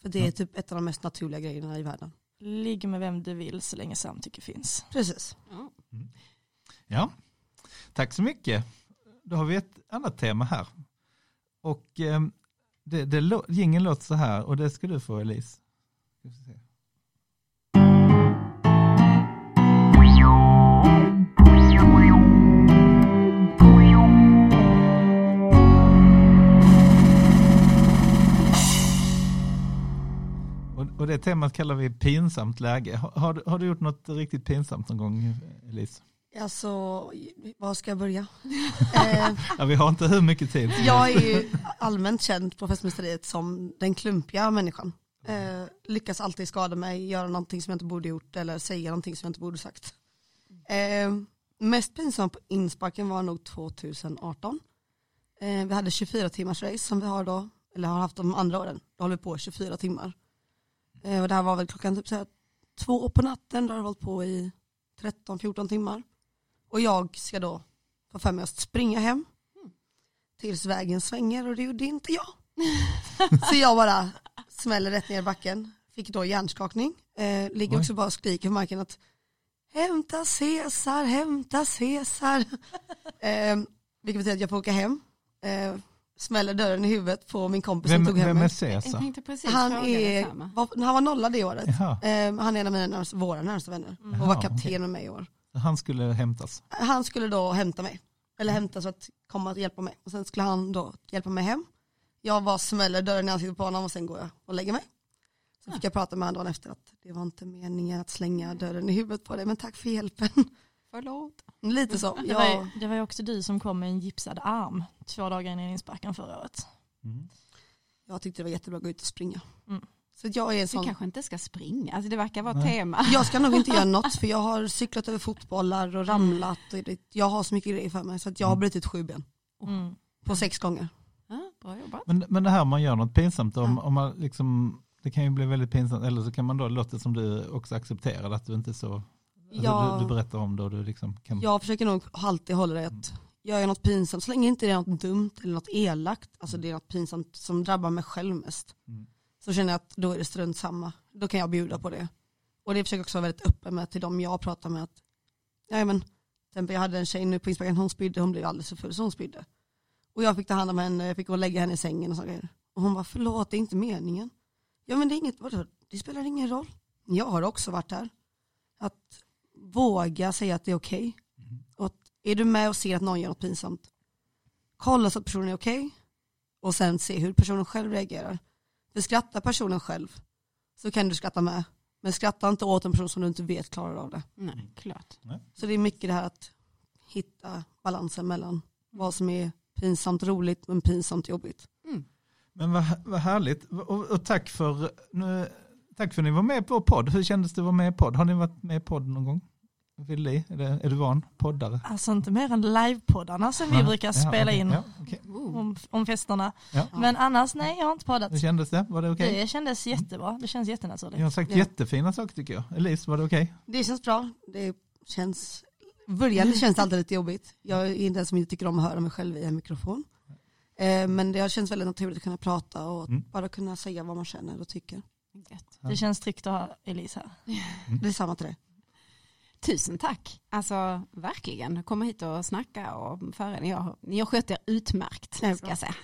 För det är Ja. typ ett av de mest naturliga grejerna i världen. ligg med vem du vill så länge samtycke finns. Precis. Ja, tack så mycket. Då har vi ett annat tema här. Och eh, det, det, ingen jingeln låter så här och det ska du få Elise. Ska vi se. Och, och det temat kallar vi pinsamt läge. Har, har, du, har du gjort något riktigt pinsamt någon gång Elise? Alltså, var ska jag börja? *laughs* eh, Ja, vi har inte hur mycket tid. jag är ju allmänt känd på festmästeriet som den klumpiga människan. Eh, lyckas alltid skada mig, göra någonting som jag inte borde gjort eller säga någonting som jag inte borde sagt. Eh, mest pinsamt på insparken var nog 2018. Eh, vi hade 24 timmars race som vi har då, eller har haft de andra åren. Då håller vi på 24 timmar. Eh, och det här var väl klockan typ så här två på natten, då har det hållit på i 13-14 timmar. Och jag ska då får för mig att springa hem. Tills vägen svänger och det gjorde inte jag. *laughs* Så jag bara smäller rätt ner i backen. Fick då hjärnskakning. Eh, ligger också bara och skriker på marken att hämta Cesar, hämta Cesar. *laughs* eh, vilket betyder att jag får åka hem. Eh, smäller dörren i huvudet på min kompis Vem, som tog hem vem är mig. Caesar? tänkte precis Han, är, var, han var nolla det året. Eh, han är en av mina närmaste, våra närmaste vänner och Jaha, var kapten med mig i år. Han skulle hämtas. Han skulle då hämta mig, eller hämta så att komma och hjälpa mig. Och sen skulle han då hjälpa mig hem. Jag var smäller dörren i ansiktet på honom och sen går jag och lägger mig. Så fick jag prata med honom dagen efter att det var inte meningen att slänga dörren i huvudet på dig men tack för hjälpen. Förlåt. Lite så. Det var, ju, det var ju också du som kom med en gipsad arm två dagar innan insparken förra året. Mm. jag tyckte det var jättebra att gå ut och springa. Mm. Så jag är en sån. kanske inte ska springa, alltså det verkar vara Nej. tema. *laughs* Jag ska nog inte göra något *laughs* för jag har cyklat över fotbollar och ramlat. Och jag har så mycket grejer för mig så att jag har brutit sju ben Mm. på sex gånger. Ja, bra jobbat. Men, men det här man gör något pinsamt, om, Ja. om man liksom, det kan ju bli väldigt pinsamt, eller så kan man då låta som du också accepterar att du inte är så, alltså Jag- du, du berättar om det och du liksom kan, Jag försöker nog alltid hålla det att gör jag något pinsamt, så länge inte det är något dumt eller något elakt, alltså det är något pinsamt som drabbar mig själv mest, Mm. Så känner jag att då är det strunt samma. Då kan jag bjuda på det. Och det försöker jag också vara väldigt öppen med till dem jag pratar med att, ja men, jag hade en tjej nu på Instagram, hon spydde, hon blev alldeles för full så hon spydde. Och jag fick ta hand om henne, jag fick gå och lägga henne i sängen och så grejer. Och hon var förlåt, det är inte meningen. Ja men det är inget, vadå, det spelar ingen roll. Jag har också varit där. Att våga säga att det är okej. Och att är du med och ser att någon gör något pinsamt, kolla så att personen är okej och sen se hur personen själv reagerar. För skrattar personen själv så kan du skratta med. Men skratta inte åt en person som du inte vet klarar av det. Nej, klart. Så det är mycket det här att hitta balansen mellan vad som är pinsamt roligt men pinsamt jobbigt. Men vad, vad härligt. Och, och tack, för, nu, tack för att ni var med på podd. Hur kändes det att vara med i podd? Har ni varit med i podd någon gång? Willi, är, det, är du van poddare? Alltså inte mer än livepoddarna som vi Ja, brukar ja, spela okej, in Ja. Oh. om, om festerna. Ja. Men annars nej, jag har inte poddat. Hur kändes det? Var det okej? Det kändes jättebra, det känns jättenaturligt. Jag har sagt Ja. jättefina saker tycker jag. Elise, var det okej? Det känns bra. Det känns, i början känns alltid lite jobbigt. Jag är inte den som inte tycker om att höra mig själv i en mikrofon. Eh, Men det har känts väldigt naturligt att kunna prata och Mm. bara kunna säga vad man känner och tycker. Det känns tryggt att ha Elise här. Det är samma till dig. Tusen tack. Alltså verkligen, komma hit och snacka och föra. Ni har, ni har skött er utmärkt, ska jag säga.